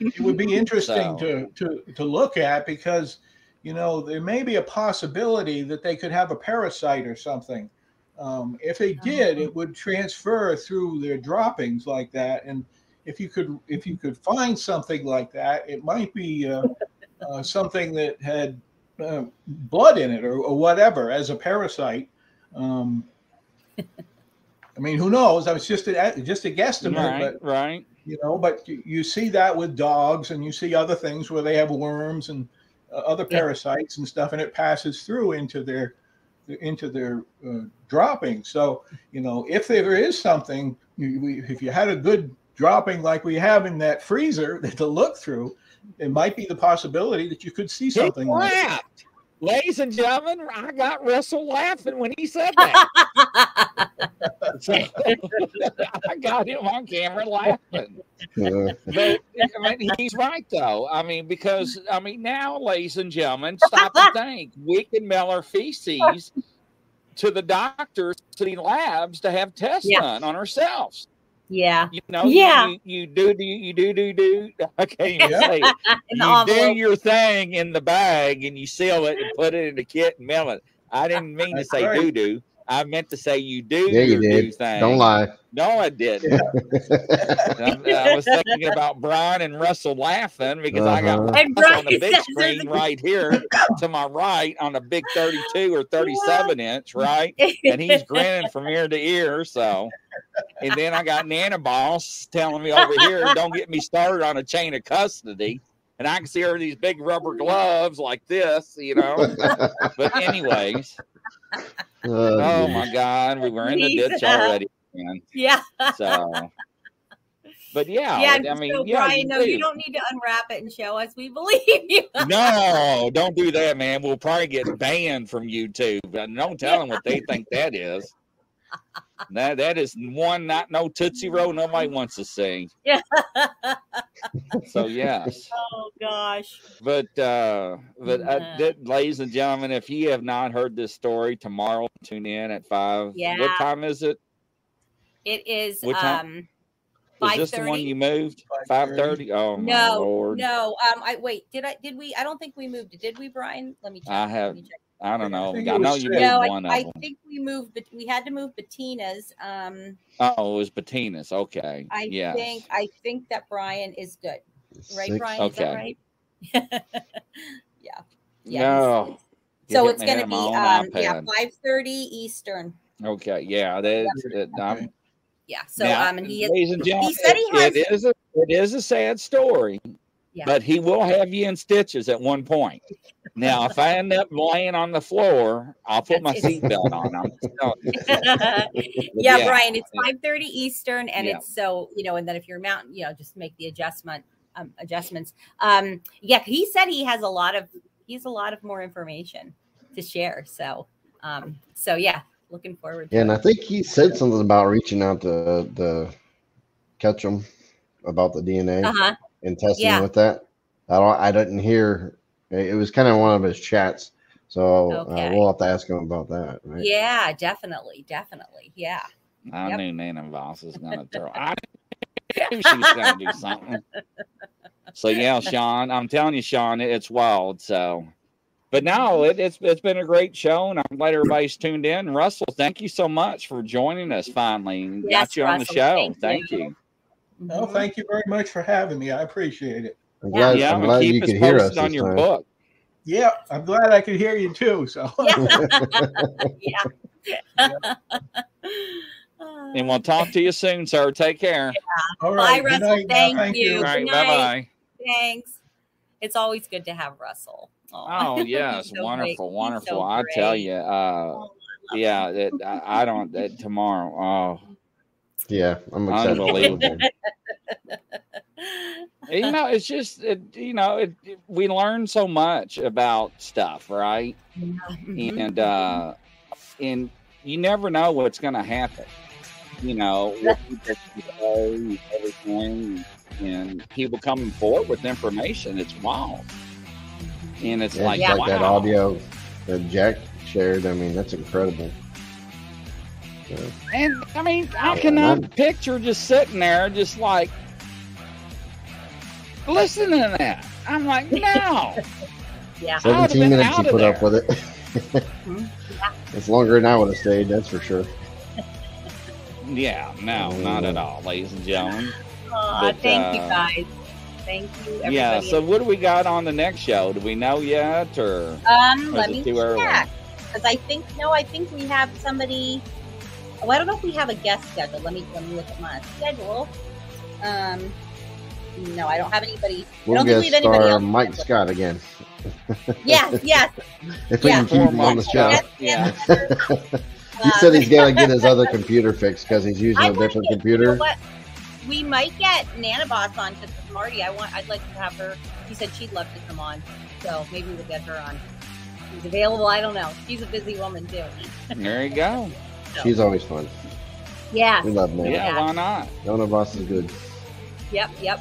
it would be interesting So- to, to to look at because you know there may be a possibility that they could have a parasite or something. Um, if they did, it would transfer through their droppings like that, and if you could if you could find something like that, it might be uh, uh, something that had uh, blood in it or, or whatever as a parasite. Um, I mean, who knows? I was just a, just a guesstimate, but Right, right. you know but you, you see that with dogs and you see other things where they have worms and uh, other Yeah. parasites and stuff and it passes through into their into their uh, dropping. So you know, if there is something, you, we, if you had a good dropping like we have in that freezer [LAUGHS] to look through, it might be the possibility that you could see something. like it. laughed. Ladies and gentlemen, I got Russell laughing when he said that. So, [LAUGHS] I got him on camera laughing. But I mean, he's right though. I mean, because I mean, now, ladies and gentlemen, stop and [LAUGHS] think. We can mail our feces to the doctors, to the labs, to have tests Yeah. done on ourselves. Yeah. You know, Yeah. you, you do, do, you do, do, do. [LAUGHS] I can't even Yeah. say it. [LAUGHS] You do your thing in the bag and you seal it and put it in the kit and mail it. I didn't mean to say right. do do. I meant to say you do yeah, you your do did. thing. Don't lie. No, I didn't. I, I was thinking about Brian and Russell laughing because I got Uh-huh. Russell And Brian on the big screen right here to my right on a big 32 or 37 inch, right? And he's grinning from ear to ear. So, and then I got Nana Boss telling me over here, don't get me started on a chain of custody. And I can see her in these big rubber gloves like this, you know. But, anyways, Oh, oh my God, we were in the ditch already. Man. yeah. So, but yeah, yeah. I mean, so yeah, Brian, you no, you do. don't need to unwrap it and show us. We [LAUGHS] believe you. No, don't do that, man. We'll probably get banned from YouTube. Don't tell them what they think that is. That that is one not no Tootsie Roll nobody wants to sing. Yeah. So yes, [LAUGHS] oh gosh. but uh, but uh, Yeah. that, ladies and gentlemen, if you have not heard this story, tomorrow tune in at five. Yeah. What time is it? It is What time? um Is this the one you moved? 5:30. Oh my no, lord! no. Um, I wait. Did I? Did we? I don't think we moved it. Did we, Brian? Let me check. I Let have- me check. I don't know. think I know you six. moved No, I, one of I think we moved, but we had to move Bettina's. Um, Oh, it was Bettina's. Okay. I yes. think I think that Brian is good, right, Six- Brian? Is that Okay. right? [LAUGHS] yeah. Yeah. No. So it's going to be um, yeah five thirty Eastern. Okay. Yeah. That's it. I'm, Yeah. So now, um, and he is, ladies and gentlemen, said he it- it has- is a it is a sad story, Yeah. but he will have you in stitches at one point. Now, if I end up laying on the floor, I'll put my That's- seatbelt on. I'm just telling you. [LAUGHS] yeah, yeah, Brian, it's five thirty Eastern, and Yeah. it's so you know, and then if you're mountain, you know, just make the adjustment um, adjustments. Um, yeah, he said he has a lot of he has a lot of more information to share. So, um, so yeah, looking forward. to Yeah, and it. I think he said something about reaching out to the Ketchum about the DNA Uh-huh. And testing Yeah. with that. I don't. I didn't hear. It was kind of one of his chats, so uh, we'll have to ask him about that. Right? Yeah, definitely, definitely. Yeah. I Yep. knew Nana Voss was gonna [LAUGHS] throw. I knew she was gonna do something. So yeah, Sean, I'm telling you, Sean, it- it's wild. So, but no, it, it's it's been a great show, and I'm glad everybody's tuned in. Russell, thank you so much for joining us finally. and Got Yes, you on the show. thank Thank you. you. Well, Mhm. thank you very much for having me. I appreciate it. I'm Yeah. glad, Yeah, I'm glad you keep us could hear us on your time. book. Yeah, I'm glad I could hear you too. So [LAUGHS] [LAUGHS] yeah. And we'll talk to you soon, sir. Take care. all Bye, right. good Russell. night. Thank Thank you. You. right, bye bye. Thanks. It's always good to have Russell. Aw, Oh [LAUGHS] yes, so wonderful, He's wonderful. so I tell you, uh, Oh, yeah, it, I, I don't. That tomorrow, oh, Yeah, I'm excited. Unbelievable. [LAUGHS] you know, it's just, it, you know, it, it- we learn so much about stuff, right? Mhm. And uh, and you never know what's going to happen. You know, [LAUGHS] with everything, and people coming forward with information. It's wild, and it's Yeah, like, like wow. that audio that Jack shared. I mean, that's incredible. So, And I mean, I Yeah, cannot picture just sitting there, just like listening to that. I'm like, no. [LAUGHS] Yeah. 17 minutes you put up with it. [LAUGHS] it's longer than I would have stayed, that's for sure. Yeah, no, not at all, ladies and gentlemen. Aw, But, thank you uh, guys. Thank you, everybody. Yeah, so what do we got on the next show? Do we know yet, or um, or let me check because I think no, I think we have somebody. Oh, I don't know if we have a guest schedule. Let me let me look at my schedule. Um, no, I don't have anybody. We'll don't think guest we have anybody else Mike scheduled. Scott again. Yes, [LAUGHS] yes. If we Yeah. can keep him on the show. Yes, Yeah. yes, [LAUGHS] sure. He said he's got to get his other computer fixed because he's using I a different get- You know computer. what? We might get Nanabots on to Marty. I want. I'd like to have her. He said she'd love to come on, so maybe we'll get her on. She's available. I don't know. She's a busy woman too. There you go. She's always fun. Yeah. We love Nana. Yeah, why not? Nona Boss is good. Yep. Yep.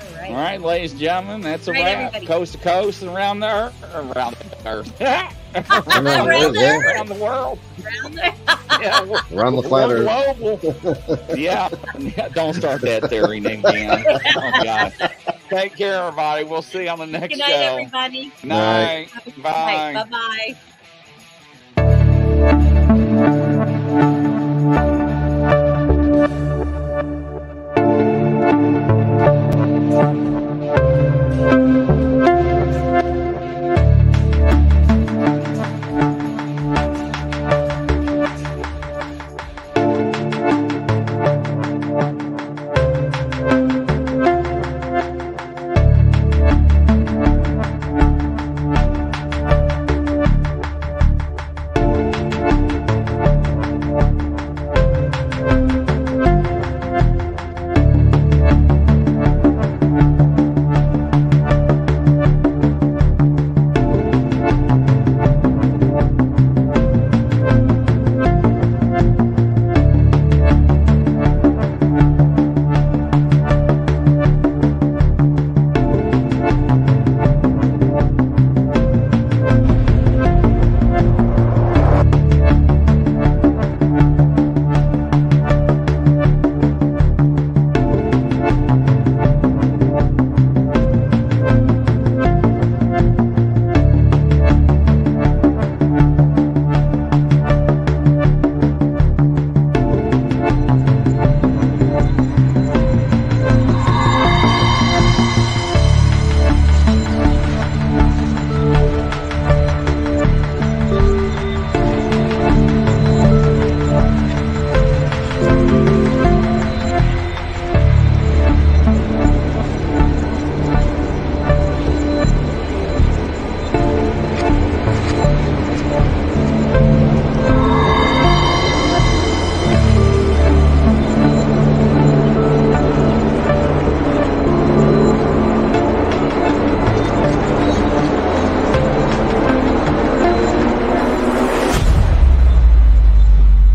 All right. All right, ladies and gentlemen, that's a Right, wrap. everybody. Coast to coast and around the earth, around the earth, [LAUGHS] [LAUGHS] Around the Around world, the yeah. around the world. Around [LAUGHS] there. Yeah, Around the flat earth. global. yeah. yeah, don't start that theory again. Oh God. Take care, everybody. We'll see you on the next Good night, show. everybody. Night. Night. Bye. Bye bye.